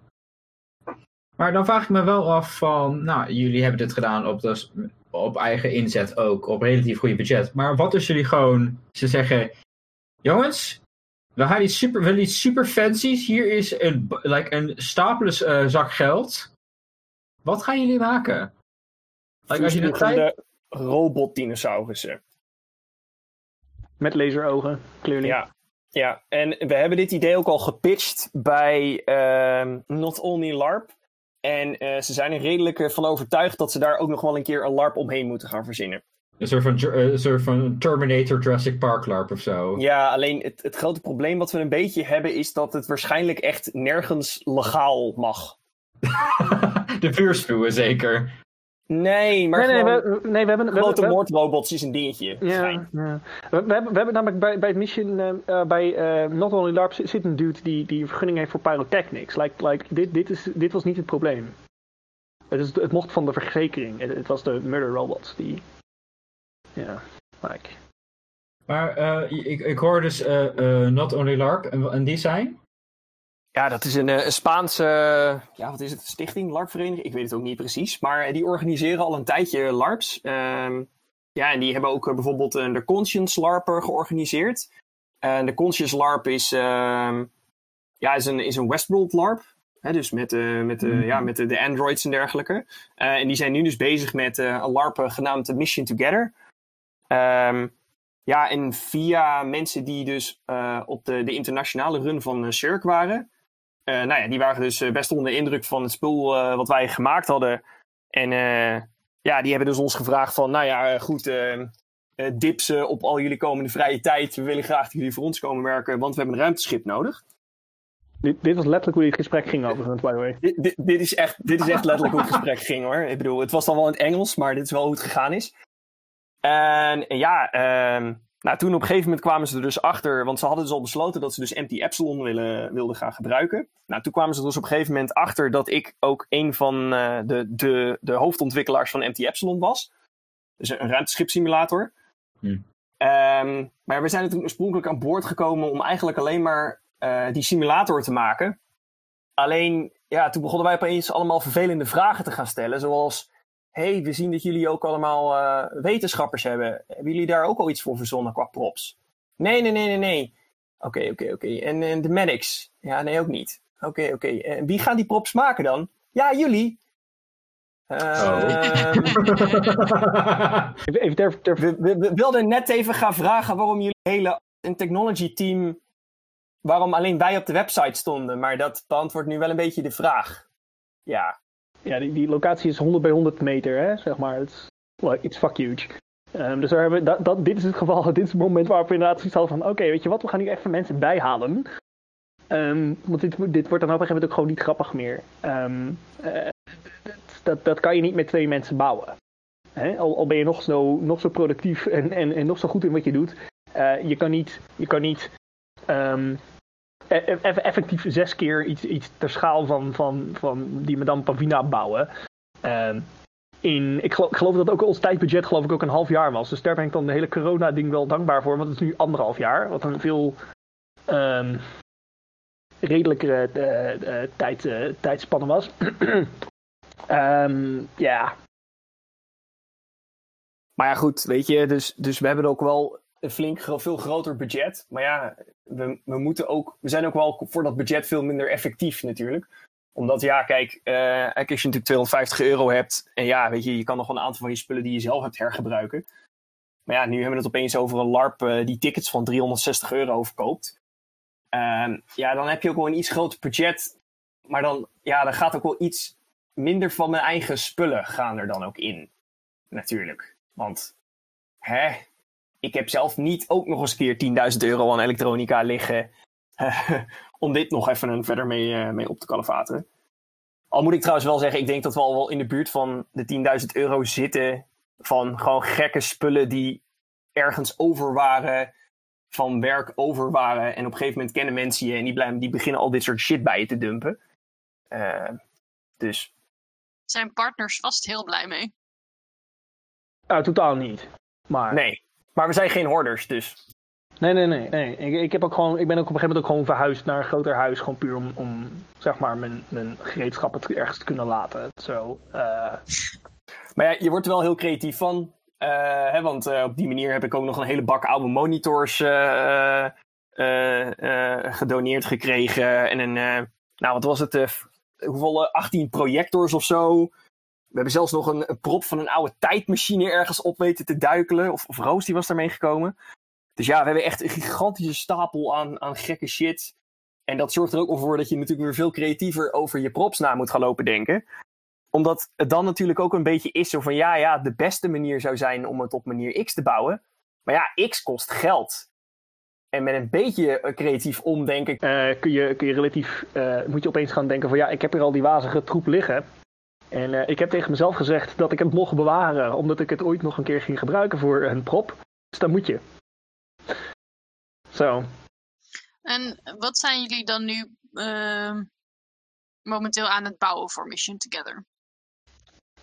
Maar dan vraag ik me wel af van, nou, jullie hebben dit gedaan op, dus, op eigen inzet ook, op relatief goede budget. Maar wat als jullie gewoon, ze zeggen, jongens, we gaan iets super, we willen iets super fancy's. Hier is een, like, een stapelens eh, zak geld. Wat gaan jullie maken? Like, als je de tijd... de robotdinosaurussen. Met laserogen, clearly. Ja. ja, en we hebben dit idee ook al gepitcht bij ehm, Not Only LARP. En eh, ze zijn er redelijk eh, van overtuigd dat ze daar ook nog wel een keer een LARP omheen moeten gaan verzinnen. Een soort van, eh, een soort van Terminator Jurassic Park LARP of zo. Ja, alleen het, het grote probleem wat we een beetje hebben is dat het waarschijnlijk echt nergens legaal mag. de vuurspuwen zeker. Nee, maar nee, nee, gewoon we, nee, we hebben... We grote hebben, moordrobots is een dingetje. we, ja, ja. We, we hebben, we hebben namelijk bij, bij het mission, eh, eh, bij eh, Not Only LARP zit een dude die, die een vergunning heeft voor pyrotechnics. Like, like, dit, dit, is, dit was niet het probleem. Het, is, het mocht van de verzekering. Het, het was de murder robots die... Ja, like... Maar eh, ik, ik hoor dus eh, eh, Not Only LARP. En, en die zijn? Ja, dat is een, eh, een Spaanse, ja, wat is het, stichting, LARP-vereniging? Ik weet het ook niet precies. Maar eh, die organiseren al een tijdje LARPs. Ehm, ja, en die hebben ook eh, bijvoorbeeld de Conscience LARPer georganiseerd. En de Conscience LARP is, ehm, ja, is, een, is een Westworld LARP. Dus met, met, ja, met de, de androids en dergelijke. En die zijn nu dus bezig met een LARP genaamd Mission Together. Ehm, ja, en via mensen die dus op de, de internationale run van Cirque waren. Eh, nou ja, die waren dus eh, best onder de indruk van het spul eh, wat wij gemaakt hadden. En ja, die hebben dus ons gevraagd van, nou ja, goed, eh, eh, dips eh, op al jullie komende vrije tijd. We willen graag dat jullie voor ons komen werken, want we hebben een ruimteschip nodig. Dit, dit was letterlijk hoe dit gesprek ging overigens, by the way. Dit, dit, dit is echt, dit is echt letterlijk hoe het gesprek ging hoor. Ik bedoel, het was dan wel in het Engels, maar dit is wel hoe het gegaan is. En ja, ehm, nou, toen op een gegeven moment kwamen ze er dus achter, want ze hadden dus al besloten dat ze dus MT Epsilon willen, wilden gaan gebruiken. Nou, toen kwamen ze er dus op een gegeven moment achter dat ik ook een van eh, de, de, de hoofdontwikkelaars van MT Epsilon was. Dus een, een ruimteschipsimulator. Hm. Ehm, maar we zijn er toen oorspronkelijk aan boord gekomen om eigenlijk alleen maar eh, die simulator te maken. Alleen, ja, toen begonnen wij opeens allemaal vervelende vragen te gaan stellen. Zoals, hey, we zien dat jullie ook allemaal eh, wetenschappers hebben. Hebben jullie daar ook al iets voor verzonnen qua props? Nee, nee, nee, nee, nee. Oké, oké, oké. En, en de medics? Ja, nee, ook niet. Oké, oké. En wie gaan die props maken dan? Ja, jullie. Ehm, ter, ter, we, we, we wilden net even gaan vragen waarom jullie hele een technology team, waarom alleen wij op de website stonden. Maar dat beantwoordt nu wel een beetje de vraag. Ja, ja, die, die locatie is 100 bij 100 meter, hè, zeg maar. Is well, it's fuck huge. Ehm, dus daar hebben, dat, dat, dit is het geval, dit is het moment waarop we inderdaad zoiets van, oké, weet je wat, we gaan hier even mensen bijhalen. Ehm, want dit, dit wordt dan op een gegeven moment ook gewoon niet grappig meer. Ehm, eh, dat, dat kan je niet met twee mensen bouwen. Hè? Al, al ben je nog zo, nog zo productief en, en, en nog zo goed in wat je doet. eh, je kan niet, je kan niet effectief zes keer iets, iets ter schaal van, van, van die Madame Pavina bouwen. Ehm, in, ik, geloof, ik dat ook ons tijdbudget geloof ik ook een half jaar was. Dus daar ben ik dan de hele corona-ding wel dankbaar voor. Want het is nu anderhalf jaar. Wat een veel ehm, redelijkere eh, eh, tijd, eh, tijdspanne was. Ehm, ja, Maar ja, goed, weet je, dus, dus we hebben ook wel een flink veel groter budget. Maar ja, we, we moeten ook, we zijn ook wel voor dat budget veel minder effectief natuurlijk. Omdat ja, kijk, eh, als je natuurlijk 250 euro hebt en ja, weet je, je kan nog wel een aantal van je spullen die je zelf hebt hergebruiken. Maar ja, nu hebben we het opeens over een LARP eh, die tickets van 360 euro verkoopt. Ehm, ja, dan heb je ook wel een iets groter budget. Maar dan, ja, dan gaat ook wel iets minder van mijn eigen spullen gaan er dan ook in. Natuurlijk. Want, hè, ik heb zelf niet ook nog eens een keer 10.000 euro aan elektronica liggen. om dit nog even een verder mee, eh, mee op te kalefateren. Al moet ik trouwens wel zeggen, ik denk dat we al wel in de buurt van de 10.000 euro zitten. Van gewoon gekke spullen die ergens over waren. Van werk over waren. En op een gegeven moment kennen mensen je en die, blijven, die beginnen al dit soort shit bij je te dumpen. Eh, dus Zijn partners vast heel blij mee. nou, totaal niet. Maar nee. Maar we zijn geen hoorders, dus Nee, nee, nee. nee. Ik, ik, heb ook gewoon, ik ben ook op een gegeven moment ook gewoon verhuisd naar een groter huis. Gewoon puur om, om zeg maar, mijn, mijn gereedschappen ergens te kunnen laten. Zo. eh, Maar ja, je wordt er wel heel creatief van. Eh, hè, want eh, op die manier heb ik ook nog een hele bak oude monitors gedoneerd gekregen. En een, nou wat was het, hoeveel, eh, 18 projectors of zo. We hebben zelfs nog een, prop van een oude tijdmachine ergens op weten te duikelen. Of, of Roos, die was daarmee gekomen. Dus ja, we hebben echt een gigantische stapel aan, aan gekke shit. En dat zorgt er ook voor dat je natuurlijk weer veel creatiever over je props na moet gaan lopen denken omdat het dan natuurlijk ook een beetje is zo van ja, ja, de beste manier zou zijn om het op manier X te bouwen. Maar ja, X kost geld. En met een beetje eh, creatief omdenken. eh, kun, je, kun je relatief, eh, moet je opeens gaan denken van ja, ik heb hier al die wazige troep liggen. En eh, ik heb tegen mezelf gezegd dat ik het mocht bewaren, omdat ik het ooit nog een keer ging gebruiken voor een prop. Dus dan moet je. Zo. En wat zijn jullie dan nu ehm, momenteel aan het bouwen voor Mission Together?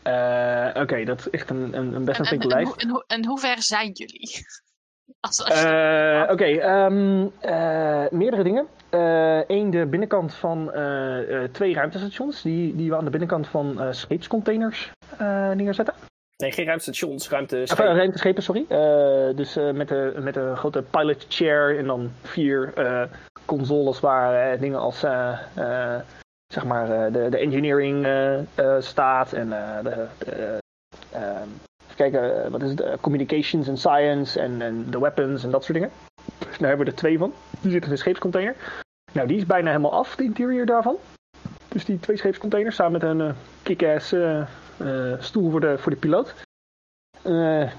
Eh, Oké, dat is echt een, een, een best een En, en, flinke en, lijst. en, hoe- en hoe ver zijn jullie? Als, als je- Eh, Oké, ehm, eh, meerdere dingen. Eén, de binnenkant van eh, eh, twee ruimtestations die, die we aan de binnenkant van eh, scheepscontainers eh, neerzetten. Nee, geen ruimtestations, ruimte. Of, eh, ruimteschepen, sorry. Eh, dus eh, met, de, met een grote pilot chair en dan vier eh, consoles waar eh, dingen als eh, eh, zeg maar eh, de, de engineering eh, eh, staat en eh, de, de ehm, even kijken, eh, wat is het? Eh, communications en science en, en de weapons en dat soort dingen. Dus daar hebben we er twee van. Die zitten in een scheepscontainer. Nou, die is bijna helemaal af, de interieur daarvan. Dus die twee scheepscontainers samen met een eh, kick-ass eh, eh, stoel voor de, voor de piloot.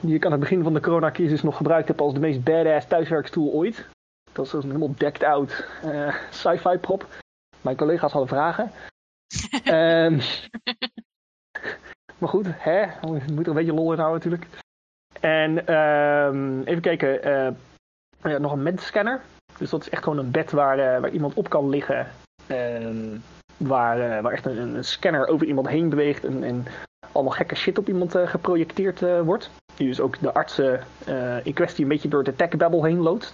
Die ik aan het begin van de coronacrisis nog gebruikt heb als de meest badass thuiswerkstoel ooit. Dat is een helemaal decked out sci-fi prop. Mijn collega's hadden vragen. Ehm, maar goed, hè? je moet er een beetje lol in houden natuurlijk. En ehm, even kijken, nog een mensscanner. Dus dat is echt gewoon een bed waar, eh, waar iemand op kan liggen. Ehm, waar, eh, waar echt een, scanner over iemand heen beweegt. En, en allemaal gekke shit op iemand eh, geprojecteerd wordt. Die dus ook de artsen in kwestie een beetje door de tech-babbel heen loopt.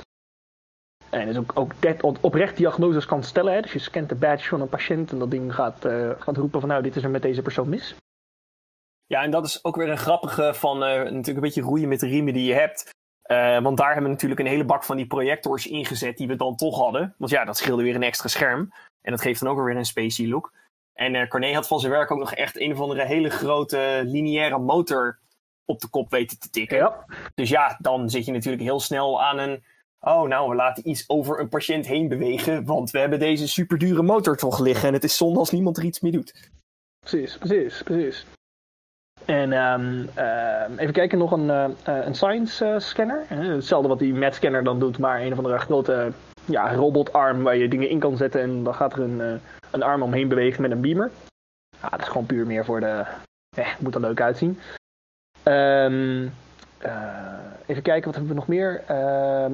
En dus ook, ook oprecht diagnoses kan stellen. Hè? Dus je scant de badge van een patiënt en dat ding gaat, gaat roepen van nou, dit is er met deze persoon mis. Ja, en dat is ook weer een grappige van natuurlijk een beetje roeien met de riemen die je hebt. Eh, want daar hebben we natuurlijk een hele bak van die projectors ingezet die we dan toch hadden. Want ja, dat scheelde weer een extra scherm. En dat geeft dan ook weer een spacey look. En eh Corné had van zijn werk ook nog echt een of andere hele grote lineaire motor op de kop weten te tikken. Ja. Dus ja, dan zit je natuurlijk heel snel aan een. Oh, nou, we laten iets over een patiënt heen bewegen. Want we hebben deze superdure motor toch liggen. En het is zonde als niemand er iets mee doet. Precies, precies, precies. En ehm, ehm, even kijken, nog een, eh, een science eh, scanner. Hetzelfde wat die MAT scanner dan doet, maar een of andere grote ja, robotarm waar je dingen in kan zetten en dan gaat er een, eh, een arm omheen bewegen met een beamer. Ja, dat is gewoon puur meer voor de. Eh, moet er leuk uitzien. Ehm, eh, even kijken, wat hebben we nog meer?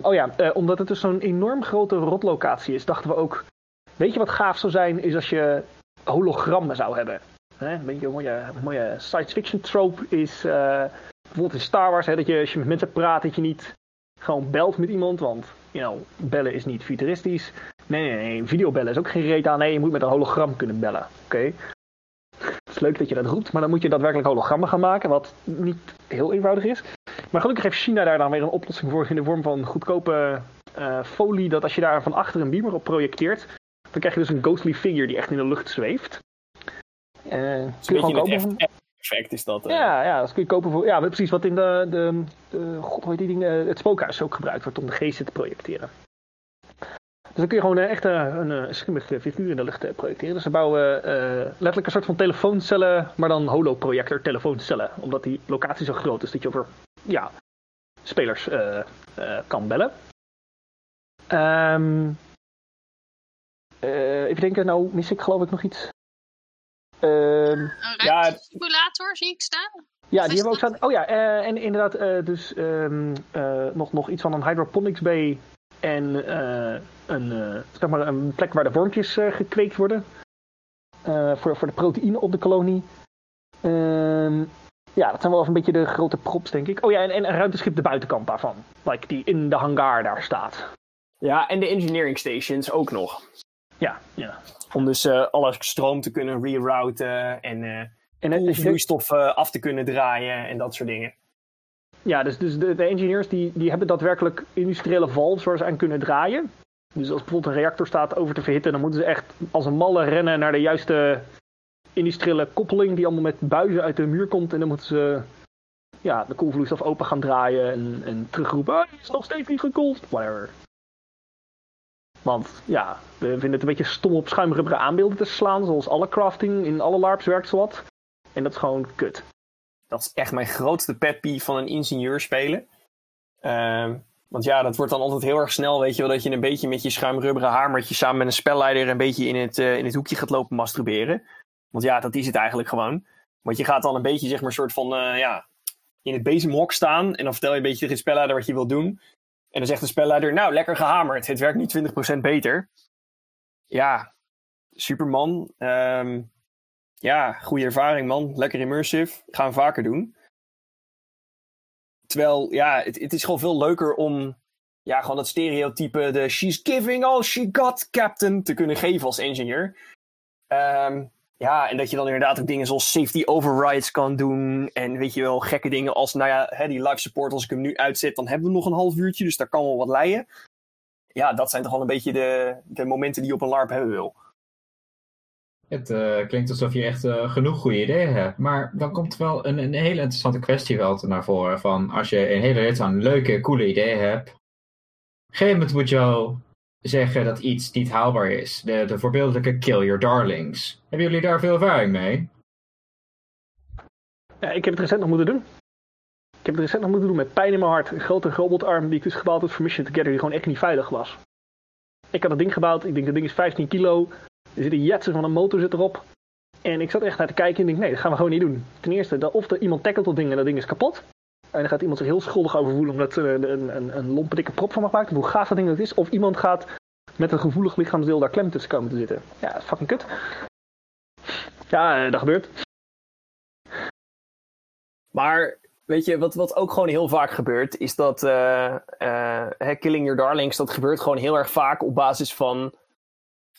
Oh ja, omdat het dus zo'n enorm grote rotlocatie is, dachten we ook. Weet je wat gaaf zou zijn, is als je hologrammen zou hebben. Hè? Een beetje een mooie, mooie science fiction trope is eh, bijvoorbeeld in Star Wars, hè, dat je als je met mensen praat, dat je niet gewoon belt met iemand, want you bellen is niet futuristisch. Nee, nee, nee, videobellen is ook geen reet aan. Nee, je moet met een hologram kunnen bellen. Oké. Het is leuk dat je dat roept, maar dan moet je daadwerkelijk hologrammen gaan maken, wat niet heel eenvoudig is. Maar gelukkig heeft China daar dan weer een oplossing voor in de vorm van goedkope eh, folie, dat als je daar van achter een beamer op projecteert, dan krijg je dus een ghostly figure die echt in de lucht zweeft. Eh, kun je gewoon kopen. het effect is dat. eh. Ja, ja, dat kun je kopen voor. Ja, precies wat in de. de, de God, hoe heet die dingen? Het spookhuis ook gebruikt wordt om de geesten te projecteren. Dus dan kun je gewoon eh, echt een, een schimmig figuur in de lucht projecteren. Dus ze bouwen eh, letterlijk een soort van telefooncellen, maar dan holoprojector telefooncellen. Omdat die locatie zo groot is dat je over ja, spelers kan bellen. Eh, even denken, nou mis ik geloof ik nog iets. Ehm, Een Ja, ruimtesimulator zie ik staan. ja, Of die hebben we ook staan. Oh ja, eh, en inderdaad, eh, dus ehm, eh, nog, nog iets van een hydroponics bay en eh, een, eh, zeg maar een plek waar de wormpjes eh, gekweekt worden. Eh, voor, voor de proteïne op de kolonie. Ehm, ja, dat zijn wel even een beetje de grote props, denk ik. Oh ja, en, en een ruimteschip de buitenkant daarvan. Like die in de hangar daar staat. Ja, en de engineering stations ook nog. Ja, ja. Om dus eh, alle stroom te kunnen rerouten en eh En het- als je- vloeistof eh, af te kunnen draaien en dat soort dingen. Ja, dus, dus de, de engineers die, die hebben daadwerkelijk industriële valves waar ze aan kunnen draaien. Dus als bijvoorbeeld een reactor staat over te verhitten, dan moeten ze echt als een malle rennen naar de juiste industriële koppeling die allemaal met buizen uit de muur komt. En dan moeten ze ja, de koelvloeistof open gaan draaien en, en terugroepen. Ah, het is nog steeds niet gekoeld. Whatever. Want ja, we vinden het een beetje stom op schuimrubberen aanbeelden te slaan. Zoals alle crafting in alle LARPs werkt zowat. En dat is gewoon kut. Dat is echt mijn grootste pet van een ingenieur spelen. Ehm, want ja, dat wordt dan altijd heel erg snel, weet je wel, dat je een beetje met je schuimrubberen hamertje samen met een spelleider een beetje in het, eh, in het hoekje gaat lopen masturberen. Want ja, dat is het eigenlijk gewoon. Want je gaat dan een beetje, zeg maar, soort van, eh, ja, in het bezemhok staan. En dan vertel je een beetje tegen de spelleider wat je wil doen. En dan zegt de spelleider, nou, lekker gehamerd. Het werkt nu 20% beter. Ja, superman. Ehm, ja, goede ervaring, man. Lekker immersive. Gaan we vaker doen. Terwijl, ja, het, het is gewoon veel leuker om ja, gewoon dat stereotype, de she's giving all she got captain, te kunnen geven als engineer. Ehm, ja, en dat je dan inderdaad ook dingen zoals safety overrides kan doen. En weet je wel, gekke dingen als, nou ja, hè, die live support, als ik hem nu uitzet, dan hebben we nog een half uurtje, dus daar kan wel wat leien. Ja, dat zijn toch wel een beetje de, de momenten die je op een LARP hebben wil. Het eh, klinkt alsof je echt eh, genoeg goede ideeën hebt. Maar dan komt wel een, een hele interessante kwestie wel naar voren. Van als je een hele rits aan leuke, coole ideeën hebt. Op een gegeven moment moet je wel zeggen dat iets niet haalbaar is. De, de voorbeeldelijke kill your darlings. Hebben jullie daar veel ervaring mee? Ja, ik heb het recent nog moeten doen. Ik heb het recent nog moeten doen met pijn in mijn hart. Een grote robotarm die ik dus gebouwd had voor Mission Together, die gewoon echt niet veilig was. Ik had dat ding gebouwd, ik denk dat ding is 15 kilo. Er zit een jetser van een motor zit erop. En ik zat echt naar te kijken en denk, nee, dat gaan we gewoon niet doen. Ten eerste, of er iemand tackelt dat ding en dat ding is kapot. En dan gaat iemand zich heel schuldig over voelen omdat er een, een, een, een lompe dikke prop van mag maken. Hoe gaaf dat ding ook is. Of iemand gaat met een gevoelig lichaamsdeel daar klem tussen komen te zitten. Ja, dat is fucking kut. Ja, eh, dat gebeurt. Maar weet je, wat, wat ook gewoon heel vaak gebeurt, is dat eh, eh, Killing Your Darlings, dat gebeurt gewoon heel erg vaak op basis van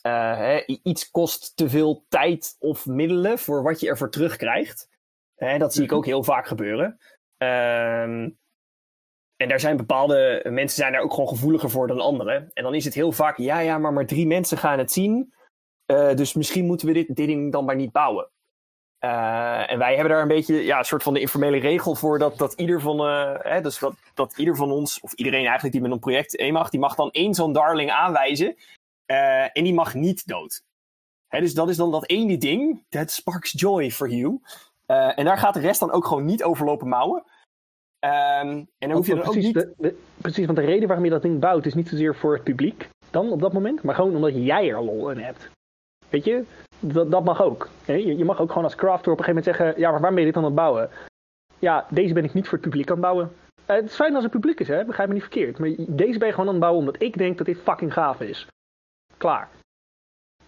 hè, iets kost te veel tijd of middelen voor wat je ervoor terugkrijgt. Hè, dat zie ik ook heel vaak gebeuren. Ehm, en daar zijn bepaalde mensen zijn daar ook gewoon gevoeliger voor dan anderen. En dan is het heel vaak, ja, ja, maar maar drie mensen gaan het zien. Eh, dus misschien moeten we dit, ding dan maar niet bouwen. Eh, en wij hebben daar een beetje ja, een soort van de informele regel voor dat, dat ieder van, eh, hè, dus dat, dat ieder van ons, of iedereen eigenlijk die met een project een mag, die mag dan één zo'n darling aanwijzen. en die mag niet dood. Hè, dus dat is dan dat ene ding, that sparks joy for you. Eh, en daar gaat de rest dan ook gewoon niet over lopen mouwen. Ehm, en dan hoef je dan ook niet... de- de- precies, want de reden waarom je dat ding bouwt is niet zozeer voor het publiek dan op dat moment, maar gewoon omdat jij er lol in hebt. Weet je, dat, dat mag ook. Je, je mag ook gewoon als crafter op een gegeven moment zeggen, ja, maar waarom ben je dit aan het bouwen? Ja, deze ben ik niet voor het publiek aan het bouwen. Eh, het is fijn als het publiek is, hè? begrijp me niet verkeerd. Maar deze ben je gewoon aan het bouwen omdat ik denk dat dit fucking gaaf is. Klaar.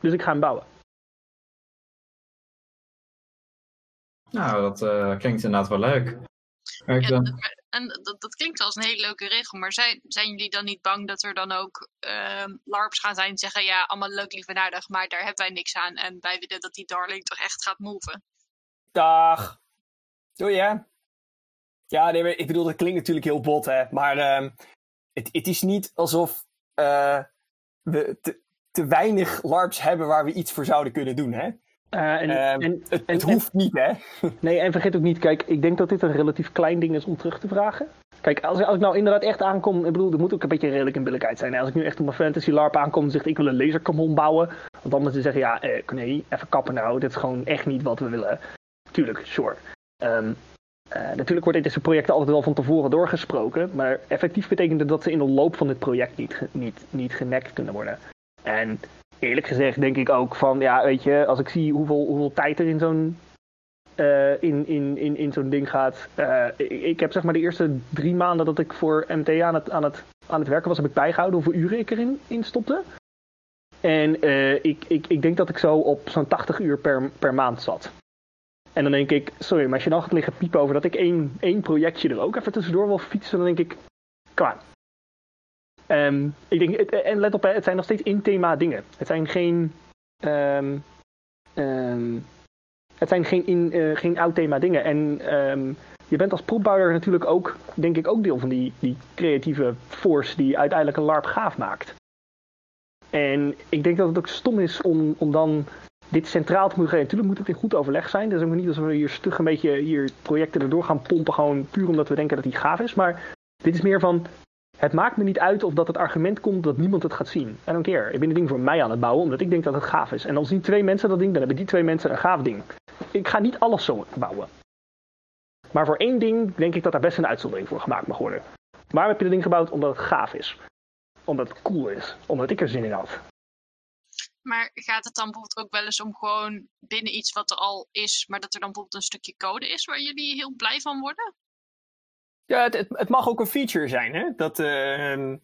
Dus ik ga hem bouwen. Nou, dat eh, klinkt inderdaad wel leuk. Maar ik Ja, dan- dat- en dat, dat klinkt als een hele leuke regel, maar zijn, zijn jullie dan niet bang dat er dan ook ehm, LARPs gaan zijn die zeggen, ja, allemaal leuk, lief en aardig, maar daar hebben wij niks aan en wij willen dat die darling toch echt gaat moven. Dag. Doei, hè? Ja, nee, maar ik bedoel, dat klinkt natuurlijk heel bot, hè. Maar ehm, het, het is niet alsof eh, we te, te weinig LARPs hebben waar we iets voor zouden kunnen doen, hè. Eh, en, Ehm, en, het en- het hoeft niet, hè. Nee, en vergeet ook niet, kijk, ik denk dat dit een relatief klein ding is om terug te vragen. Kijk, als, als ik nou inderdaad echt aankom, ik bedoel, er moet ook een beetje redelijk in billijkheid zijn. Als ik nu echt op mijn fantasy LARP aankom en zeg ik wil een laserkanon bouwen, want dan moeten ze zeggen, ja, eh, nee, even kappen nou, dit is gewoon echt niet wat we willen. Tuurlijk, sure. Ehm, eh, natuurlijk wordt deze projecten altijd wel van tevoren doorgesproken, maar effectief betekent dat ze in de loop van dit project niet, niet, niet genekt kunnen worden. En eerlijk gezegd denk ik ook van, ja, weet je, als ik zie hoeveel, hoeveel tijd er in zo'n eh, in, in, in, in zo'n ding gaat. Eh, ik, heb zeg maar de eerste drie maanden dat ik voor MT aan het, aan het, aan het werken was, heb ik bijgehouden hoeveel uren ik erin in stopte. En eh, ik, ik, ik denk dat ik zo op zo'n 80 uur per, per maand zat. En dan denk ik, sorry, maar als je dan gaat liggen piepen over dat ik één, één projectje er ook even tussendoor wil fietsen, dan denk ik, klaar. Ehm, ik denk, het- en let op, het zijn nog steeds in thema dingen. Het zijn geen. ehm, ehm, het zijn geen, in, eh, geen oud thema dingen. En je bent als propbouwer natuurlijk ook, denk ik, ook deel van die, die creatieve force die uiteindelijk een LARP gaaf maakt. En ik denk dat het ook stom is om, om dan dit centraal te moeten geven. Natuurlijk moet het in goed overleg zijn. Is ook niet alsof we hier stug een beetje hier projecten erdoor gaan pompen, gewoon puur omdat we denken dat die gaaf is. Maar dit is meer van, het maakt me niet uit of dat het argument komt dat niemand het gaat zien. I don't care. Ik ben het ding voor mij aan het bouwen, omdat ik denk dat het gaaf is. En als zien twee mensen dat ding, dan hebben die twee mensen een gaaf ding. Ik ga niet alles zo bouwen. Maar voor één ding denk ik dat daar best een uitzondering voor gemaakt mag worden. Waarom heb je dat ding gebouwd? Omdat het gaaf is. Omdat het cool is. Omdat ik er zin in had. Maar gaat het dan bijvoorbeeld ook wel eens om gewoon binnen iets wat er al is, maar dat er dan bijvoorbeeld een stukje code is waar jullie heel blij van worden? Ja, het, het, mag ook een feature zijn, hè. Dat, ehm,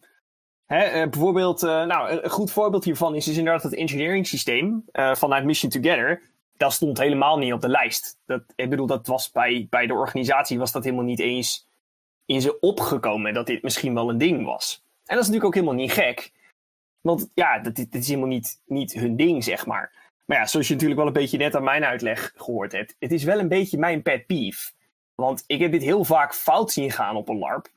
hè, eh, bijvoorbeeld, eh, nou, een- een goed voorbeeld hiervan is, is inderdaad het engineering systeem eh, vanuit Mission Together. Dat stond helemaal niet op de lijst. Dat, ik bedoel, dat was bij, bij de organisatie was dat helemaal niet eens in ze opgekomen dat dit misschien wel een ding was. En dat is natuurlijk ook helemaal niet gek. Want ja, dat, dit, dit is helemaal niet, niet hun ding, zeg maar. Maar ja, zoals je natuurlijk wel een beetje net aan mijn uitleg gehoord hebt. Het is wel een beetje mijn pet peeve. Want ik heb dit heel vaak fout zien gaan op een LARP.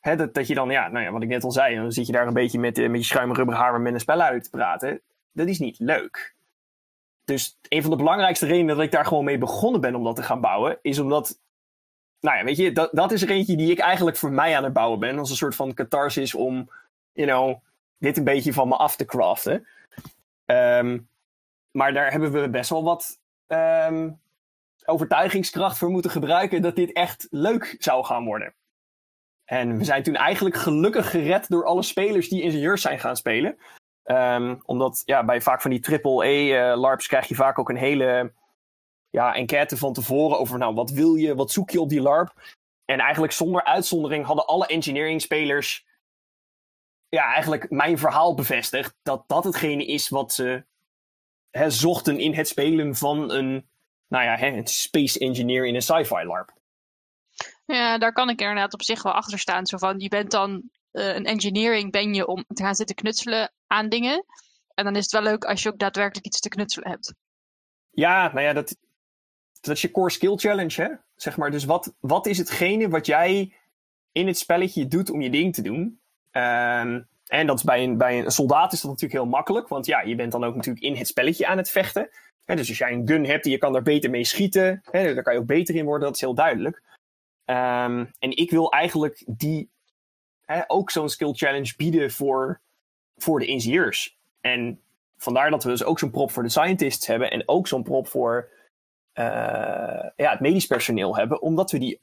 Dat, dat je dan, ja, nou ja, wat ik net al zei, dan zit je daar een beetje met, eh, met je schuimrubber haar met een uit te praten. Dat is niet leuk. Dus een van de belangrijkste redenen dat ik daar gewoon mee begonnen ben om dat te gaan bouwen, is omdat, nou ja, weet je, dat, dat is er eentje die ik eigenlijk voor mij aan het bouwen ben. Als een soort van catharsis om, you know, dit een beetje van me af te craften. Ehm, maar daar hebben we best wel wat ehm, overtuigingskracht voor moeten gebruiken dat dit echt leuk zou gaan worden. En we zijn toen eigenlijk gelukkig gered door alle spelers die ingenieurs zijn gaan spelen. Ehm, omdat ja, bij vaak van die triple-E-LARPs krijg je vaak ook een hele ja, enquête van tevoren over nou, wat wil je, wat zoek je op die LARP. En eigenlijk zonder uitzondering hadden alle engineering spelers ja, eigenlijk mijn verhaal bevestigd. Dat dat hetgene is wat ze hè, zochten in het spelen van een, nou ja, hè, een space engineer in een sci-fi LARP. Ja, daar kan ik inderdaad op zich wel achter staan. Zo van, je bent dan eh, een engineering ben je om te gaan zitten knutselen aan dingen. En dan is het wel leuk als je ook daadwerkelijk iets te knutselen hebt. Ja, nou ja, dat, dat is je core skill challenge, hè? Zeg maar, dus wat, wat is hetgene wat jij in het spelletje doet om je ding te doen? Ehm, en dat is bij een, bij een soldaat is dat natuurlijk heel makkelijk, want ja, je bent dan ook natuurlijk in het spelletje aan het vechten. Dus als jij een gun hebt en je kan daar beter mee schieten, hè, daar kan je ook beter in worden, dat is heel duidelijk. Ehm, en ik wil eigenlijk die, ook zo'n skill challenge bieden voor, voor de ingenieurs. En vandaar dat we dus ook zo'n prop voor de scientists hebben en ook zo'n prop voor eh, ja, het medisch personeel hebben, omdat we die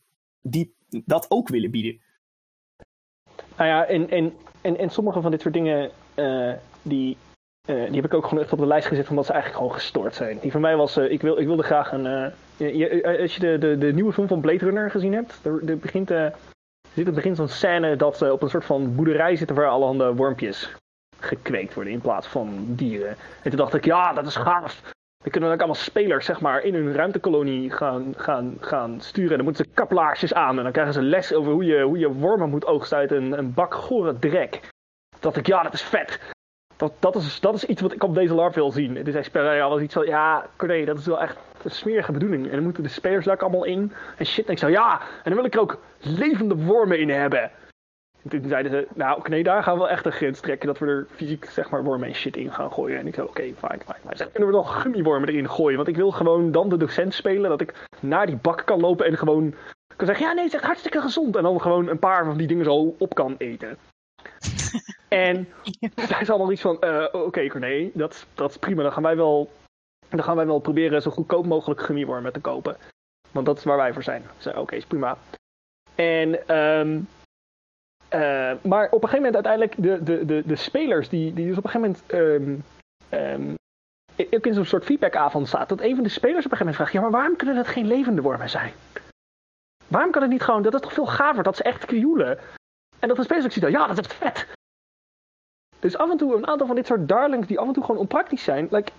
die dat ook willen bieden. Nou ja, en, en, en, en sommige van dit soort dingen, eh, die, eh, die heb ik ook gewoon echt op de lijst gezet, omdat ze eigenlijk gewoon gestoord zijn. Die van mij was, eh, ik, wil, ik wilde graag een... eh, je- als je de, de, de nieuwe film van Blade Runner gezien hebt, er, er begint, zit het begin zo'n scène dat ze op een soort van boerderij zitten waar allerhande wormpjes gekweekt worden in plaats van dieren. En toen dacht ik, ja, dat is gaaf. Dan kunnen ook allemaal spelers zeg maar, in hun ruimtekolonie gaan, gaan, gaan sturen. Dan moeten ze kaplaarsjes aan en dan krijgen ze les over hoe je, hoe je wormen moet oogsten uit een, bak gore drek. Dacht ik, ja, dat is vet. Dat, dat, is, dat is iets wat ik op deze LARP wil zien. Dus hij speelde ja, was iets van, ja, Corné, dat is wel echt een smerige bedoeling. En dan moeten de spelers daar allemaal in. En shit, en ik zo, ja, en dan wil ik er ook levende wormen in hebben. En toen zeiden ze, nou, nee, daar gaan we wel echt een grens trekken. Dat we er fysiek, zeg maar, wormen en shit in gaan gooien. En ik zei, oké, fine, fine. Maar ze kunnen we dan gummiwormen erin gooien? Want ik wil gewoon dan de docent spelen. Dat ik naar die bak kan lopen en gewoon kan zeggen, ja, nee, het is hartstikke gezond. En dan gewoon een paar van die dingen zo op kan eten. en daar is allemaal iets van, eh, oké, Corné, dat, dat is prima. Dan gaan wij wel, dan gaan wij wel proberen zo goedkoop mogelijk gummiwormen te kopen. Want dat is waar wij voor zijn. Oké, is prima. En, eh, maar op een gegeven moment uiteindelijk, de, de, de, de spelers, die, die dus op een gegeven moment ehm, ook in zo'n soort feedbackavond staat, dat een van de spelers op een gegeven moment vraagt, ja, maar waarom kunnen dat geen levende wormen zijn? Waarom kan het niet gewoon, dat is toch veel gaver, dat ze echt krioelen? En dat de spelers ook zien, ja, dat is vet. Dus af en toe een aantal van dit soort darlings die af en toe gewoon onpraktisch zijn. Like,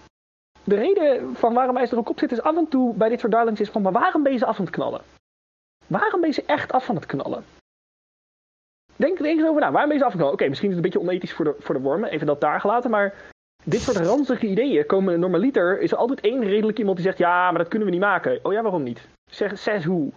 de reden van waarom wij er ook op zitten is af en toe bij dit soort darlings is van, maar waarom ben je ze af aan het knallen? Waarom ben je ze echt af aan het knallen? Denk er eens over na. Waarom ben je ze af aan het knallen? Oké, misschien is het een beetje onethisch voor de, voor de wormen. Even dat daar gelaten. Maar dit soort ranzige ideeën komen normaliter. Is er altijd één redelijk iemand die zegt: Ja, maar dat kunnen we niet maken. Oh ja, waarom niet? Zeg, zes hoe.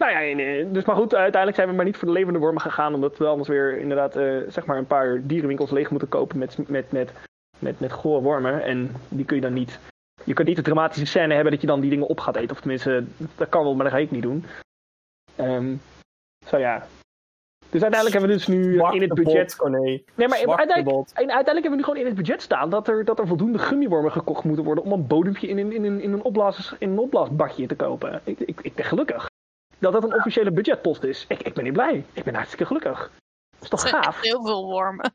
Nou ja, eh, dus maar goed, uiteindelijk zijn we maar niet voor de levende wormen gegaan. Omdat we anders weer inderdaad eh, zeg maar een paar dierenwinkels leeg moeten kopen met, met, met, met, met gore wormen. En die kun je dan niet. Je kunt niet de dramatische scène hebben dat je dan die dingen op gaat eten. Of tenminste, dat kan wel, maar dat ga ik niet doen. Ehm zo ja. Dus uiteindelijk hebben we dus nu Zwak in het budget. bot. Nee, maar Zwak uiteindelijk, uiteindelijk hebben we nu gewoon in het budget staan dat er, dat er voldoende gummiwormen gekocht moeten worden om een bodempje in een, in een, in een, opblaas, in een opblaasbakje te kopen. Ik, ik, ik ben gelukkig. Dat dat een officiële budgetpost is. Ik, ik ben niet blij. Ik ben hartstikke gelukkig. Dat is toch zijn gaaf? heel veel wormen.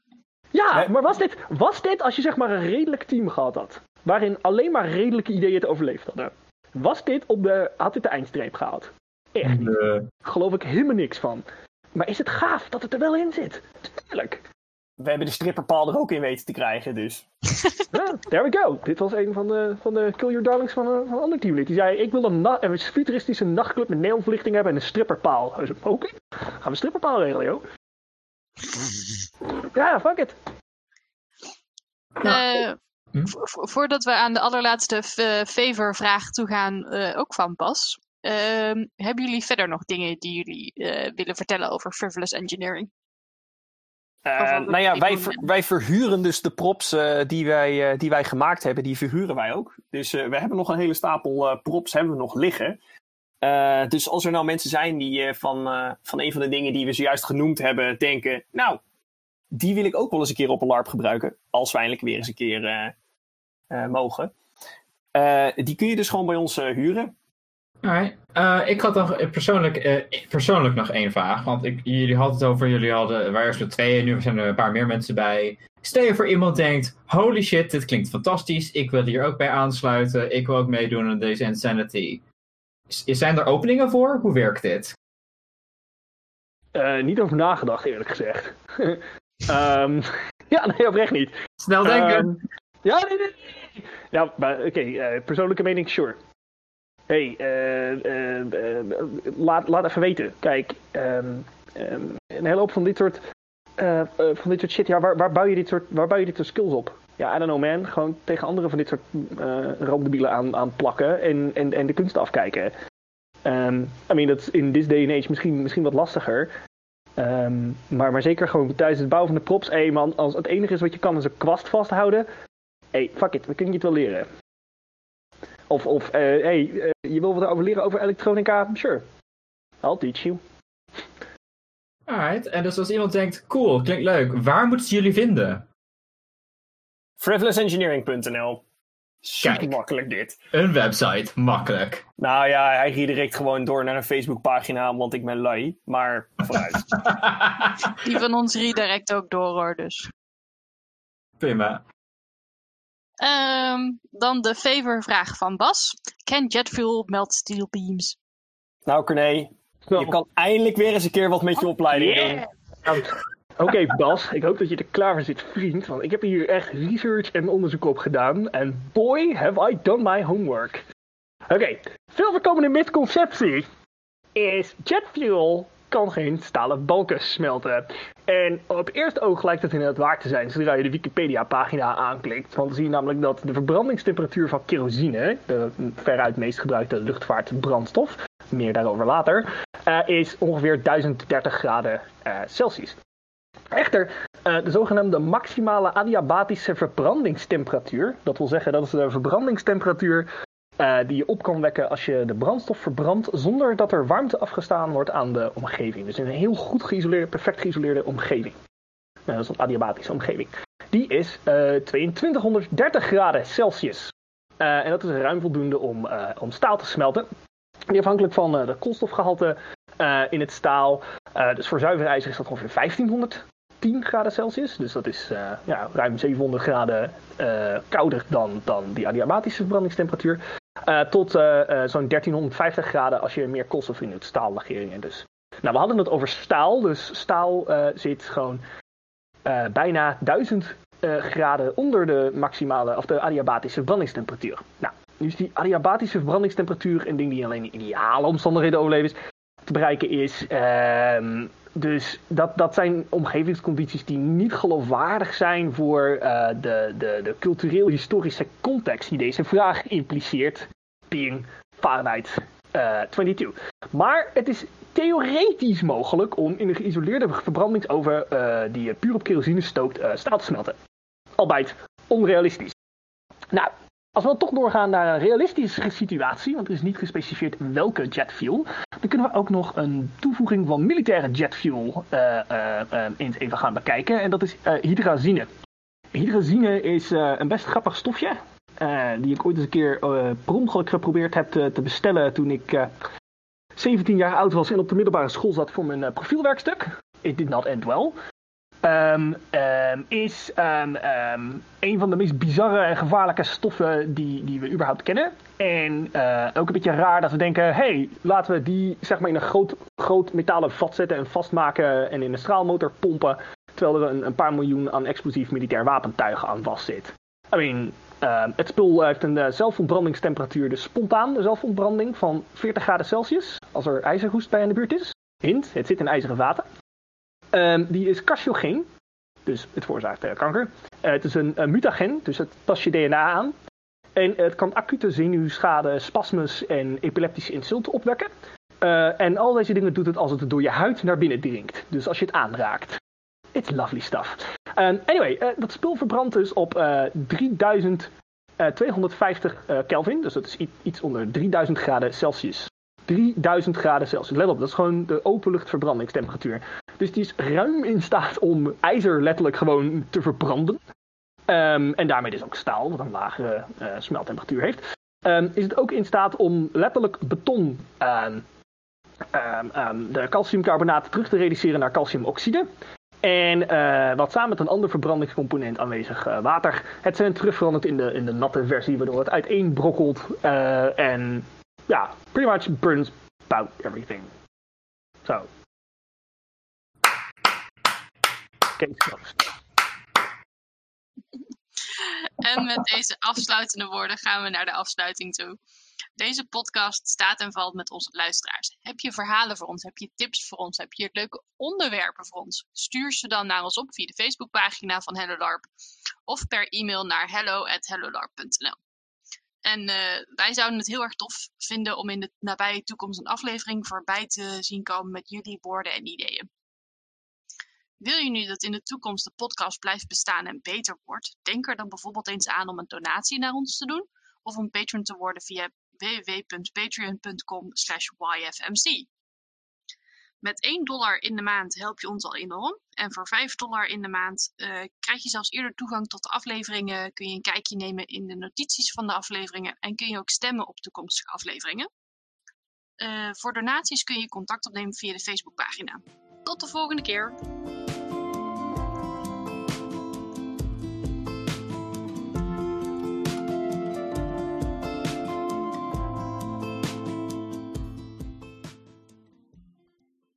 Ja, Nee. maar was dit, was dit als je zeg maar een redelijk team gehad had? Waarin alleen maar redelijke ideeën het overleefd hadden. Was dit op de, had dit de eindstreep gehaald? Echt niet. Eh, Geloof ik helemaal niks van. Maar is het gaaf dat het er wel in zit? Tuurlijk. We hebben de stripperpaal er ook in weten te krijgen, dus. Ja, there we go. Dit was een van de, van de Kill Your Darlings van, een- van een ander teamlid. Die zei, ik wil een, na- een futuristische nachtclub met neonverlichting hebben en een stripperpaal. Hij zei, Oké, gaan we een stripperpaal regelen, joh. Ja, fuck it. Eh, Hm? vo- vo- voordat we aan de allerlaatste favor-vraag toe gaan, eh, ook van pas. ehm, hebben jullie verder nog dingen die jullie eh, willen vertellen over frivolous engineering? Eh, nou ja, wij, ver- wij verhuren dus de props eh, die, wij, eh, die wij gemaakt hebben, die verhuren wij ook. Dus we hebben nog een hele stapel props hebben we nog liggen. Dus als er nou mensen zijn die van, van een van de dingen die we zojuist genoemd hebben denken, nou, die wil ik ook wel eens een keer op een LARP gebruiken, als we eindelijk weer eens een keer mogen. Die kun je dus gewoon bij ons huren. Alright. Eh, ik had nog persoonlijk, eh, persoonlijk nog één vraag. Want ik, jullie hadden het over, jullie hadden, waar eerst met tweeën, nu zijn er een paar meer mensen bij. Stel je voor iemand denkt, holy shit, dit klinkt fantastisch. Ik wil hier ook bij aansluiten. Ik wil ook meedoen aan deze Insanity. S- Zijn er openingen voor? Hoe werkt dit? Eh, niet over nagedacht, eerlijk gezegd. Ehm, ja, nee, oprecht niet. Snel denken. Ehm, ja, nee, nee. nee. Ja, oké, persoonlijke mening, sure. Hey, eh, eh, eh, laat, laat even weten. Kijk, ehm, ehm, een hele hoop van dit soort, van dit soort shit, ja, waar, waar, bouw je dit soort, waar bouw je dit soort skills op? Ja, I don't know man, gewoon tegen anderen van dit soort uh, aan, aan plakken en, en, en de kunst afkijken. Um, I mean, dat is in this day and age misschien, misschien wat lastiger. Maar, maar zeker gewoon tijdens het bouwen van de props. Hé hey man, als het enige is wat je kan is een kwast vasthouden. Hé, hey, fuck it, we kunnen je het wel leren. Of, of uh, hey, uh, je wil wat over leren over elektronica? Sure. I'll teach you. Alright, en dus als iemand denkt, cool, klinkt leuk, waar moeten ze jully vinden? Frivolousенgineering.nl Super Kijk. makkelijk dit. Een website, makkelijk. Nou ja, hij redirect gewoon door naar een Facebookpagina, want ik ben lui. Maar vooruit. Die van ons redirect ook door hoor, dus. Prima. Ehm, dan de favorvraag van Bas. Can jet fuel melt steel beams? nou, Corné, Zo. je kan eindelijk weer eens een keer wat met je opleiding doen. Nou, Oké, Bas, ik hoop dat je er klaar voor zit, vriend. Want ik heb hier echt research en onderzoek op gedaan. En boy, have I done my homework. Oké, veel voorkomende misconceptie is jet fuel kan geen stalen balken smelten. En op eerste oog lijkt het inderdaad waar te zijn zodra je de Wikipedia-pagina aanklikt. Want dan zie je namelijk dat de verbrandingstemperatuur van kerosine, de veruit meest gebruikte luchtvaartbrandstof, meer daarover later, eh, is ongeveer 1030 graden eh, Celsius. Echter, eh, de zogenaamde maximale adiabatische verbrandingstemperatuur, dat wil zeggen dat is de verbrandingstemperatuur eh, die je op kan wekken als je de brandstof verbrandt zonder dat er warmte afgestaan wordt aan de omgeving. Dus in een heel goed geïsoleerde, perfect geïsoleerde omgeving. Nou, dat is een adiabatische omgeving. Die is eh 2230 graden Celsius. Eh, en dat is ruim voldoende om, om staal te smelten. Die afhankelijk van de koolstofgehalte eh, in het staal. Dus voor zuiver ijzer is dat ongeveer 1510 graden Celsius. Dus dat is ja, ruim 700 graden kouder dan, dan die adiabatische verbrandingstemperatuur. Eh, tot eh, eh, zo'n 1350 graden als je meer koolstof in staallegeringen dus. Nou, we hadden het over staal. Dus staal zit gewoon bijna 1000 eh, graden onder de maximale, of de adiabatische verbrandingstemperatuur. Nou, nu is die adiabatische verbrandingstemperatuur een ding die alleen in ideale omstandigheden overleven is, te bereiken is. Dus dat, dat zijn omgevingscondities die niet geloofwaardig zijn voor eh, de, de, de cultureel-historische context die deze vraag impliceert, being Fahrenheit eh 22. Maar het is theoretisch mogelijk om in een geïsoleerde verbrandingsoven eh, die puur op kerosine stookt eh, staal te smelten. Albeit onrealistisch. Nou, als we dan toch doorgaan naar een realistische situatie, want er is niet gespecificeerd welke jet fuel, dan kunnen we ook nog een toevoeging van militaire jet fuel eh, eh, eh, eens even gaan bekijken. En dat is hydrazine. Hydrazine is een best grappig stofje. die ik ooit eens een keer per ongeluk geprobeerd heb te, te bestellen toen ik eh, 17 jaar oud was en op de middelbare school zat voor mijn profielwerkstuk. It did not end well. Ehm, ehm, is ehm, een van de meest bizarre en gevaarlijke stoffen die, die we überhaupt kennen. En eh, ook een beetje raar dat we denken: hey, laten we die zeg maar in een groot, groot metalen vat zetten en vastmaken en in een straalmotor pompen. Terwijl er een, een paar miljoen aan explosief militair wapentuigen aan vastzit. I mean, het spul heeft een eh, zelfontbrandingstemperatuur, dus spontaan de zelfontbranding van 40 graden Celsius. Als er ijzerhoest bij in de buurt is. Hint, het zit in ijzeren vaten. Ehm, die is carcinogeen, dus het veroorzaakt kanker. Eh, het is een, mutagen, dus het past je DNA aan. En het kan acute zenuwschade, spasmes en epileptische insulten opwekken. Eh, en al deze dingen doet het als het door je huid naar binnen dringt. Dus als je het aanraakt. It's lovely stuff. Um, anyway, eh, dat spul verbrandt dus op eh 3250 eh, Kelvin. Dus dat is iets onder 3000 graden Celsius. 3000 graden Celsius. Let op, dat is gewoon de openluchtverbrandingstemperatuur. Dus die is ruim in staat om ijzer letterlijk gewoon te verbranden. Ehm, en daarmee dus ook staal, wat een lagere eh, smeltemperatuur heeft. Ehm, is het ook in staat om letterlijk beton, ehm, de calciumcarbonaat terug te reduceren naar calciumoxide. En eh, wat samen met een ander verbrandingscomponent aanwezig eh, water, het zijn terugveranderd in de, in de natte versie, waardoor het uiteenbrokkelt. en ja, pretty much burns about everything. Zo. Case En met deze afsluitende woorden gaan we naar de afsluiting toe. Deze podcast staat en valt met onze luisteraars. Heb je verhalen voor ons? Heb je tips voor ons? Heb je leuke onderwerpen voor ons? Stuur ze dan naar ons op via de Facebookpagina van HelloLarp of per e-mail naar hello@hellolarp.nl. En eh, wij zouden het heel erg tof vinden om in de nabije toekomst een aflevering voorbij te zien komen met jullie woorden en ideeën. Wil je nu dat in de toekomst de podcast blijft bestaan en beter wordt? Denk er dan bijvoorbeeld eens aan om een donatie naar ons te doen of een patron te worden via www.patreon.com yfmc. Met 1 dollar in de maand help je ons al enorm. En voor 5 dollar in de maand eh, krijg je zelfs eerder toegang tot de afleveringen. Kun je een kijkje nemen in de notities van de afleveringen. En kun je ook stemmen op toekomstige afleveringen. Eh, voor donaties kun je contact opnemen via de Facebookpagina. Tot de volgende keer!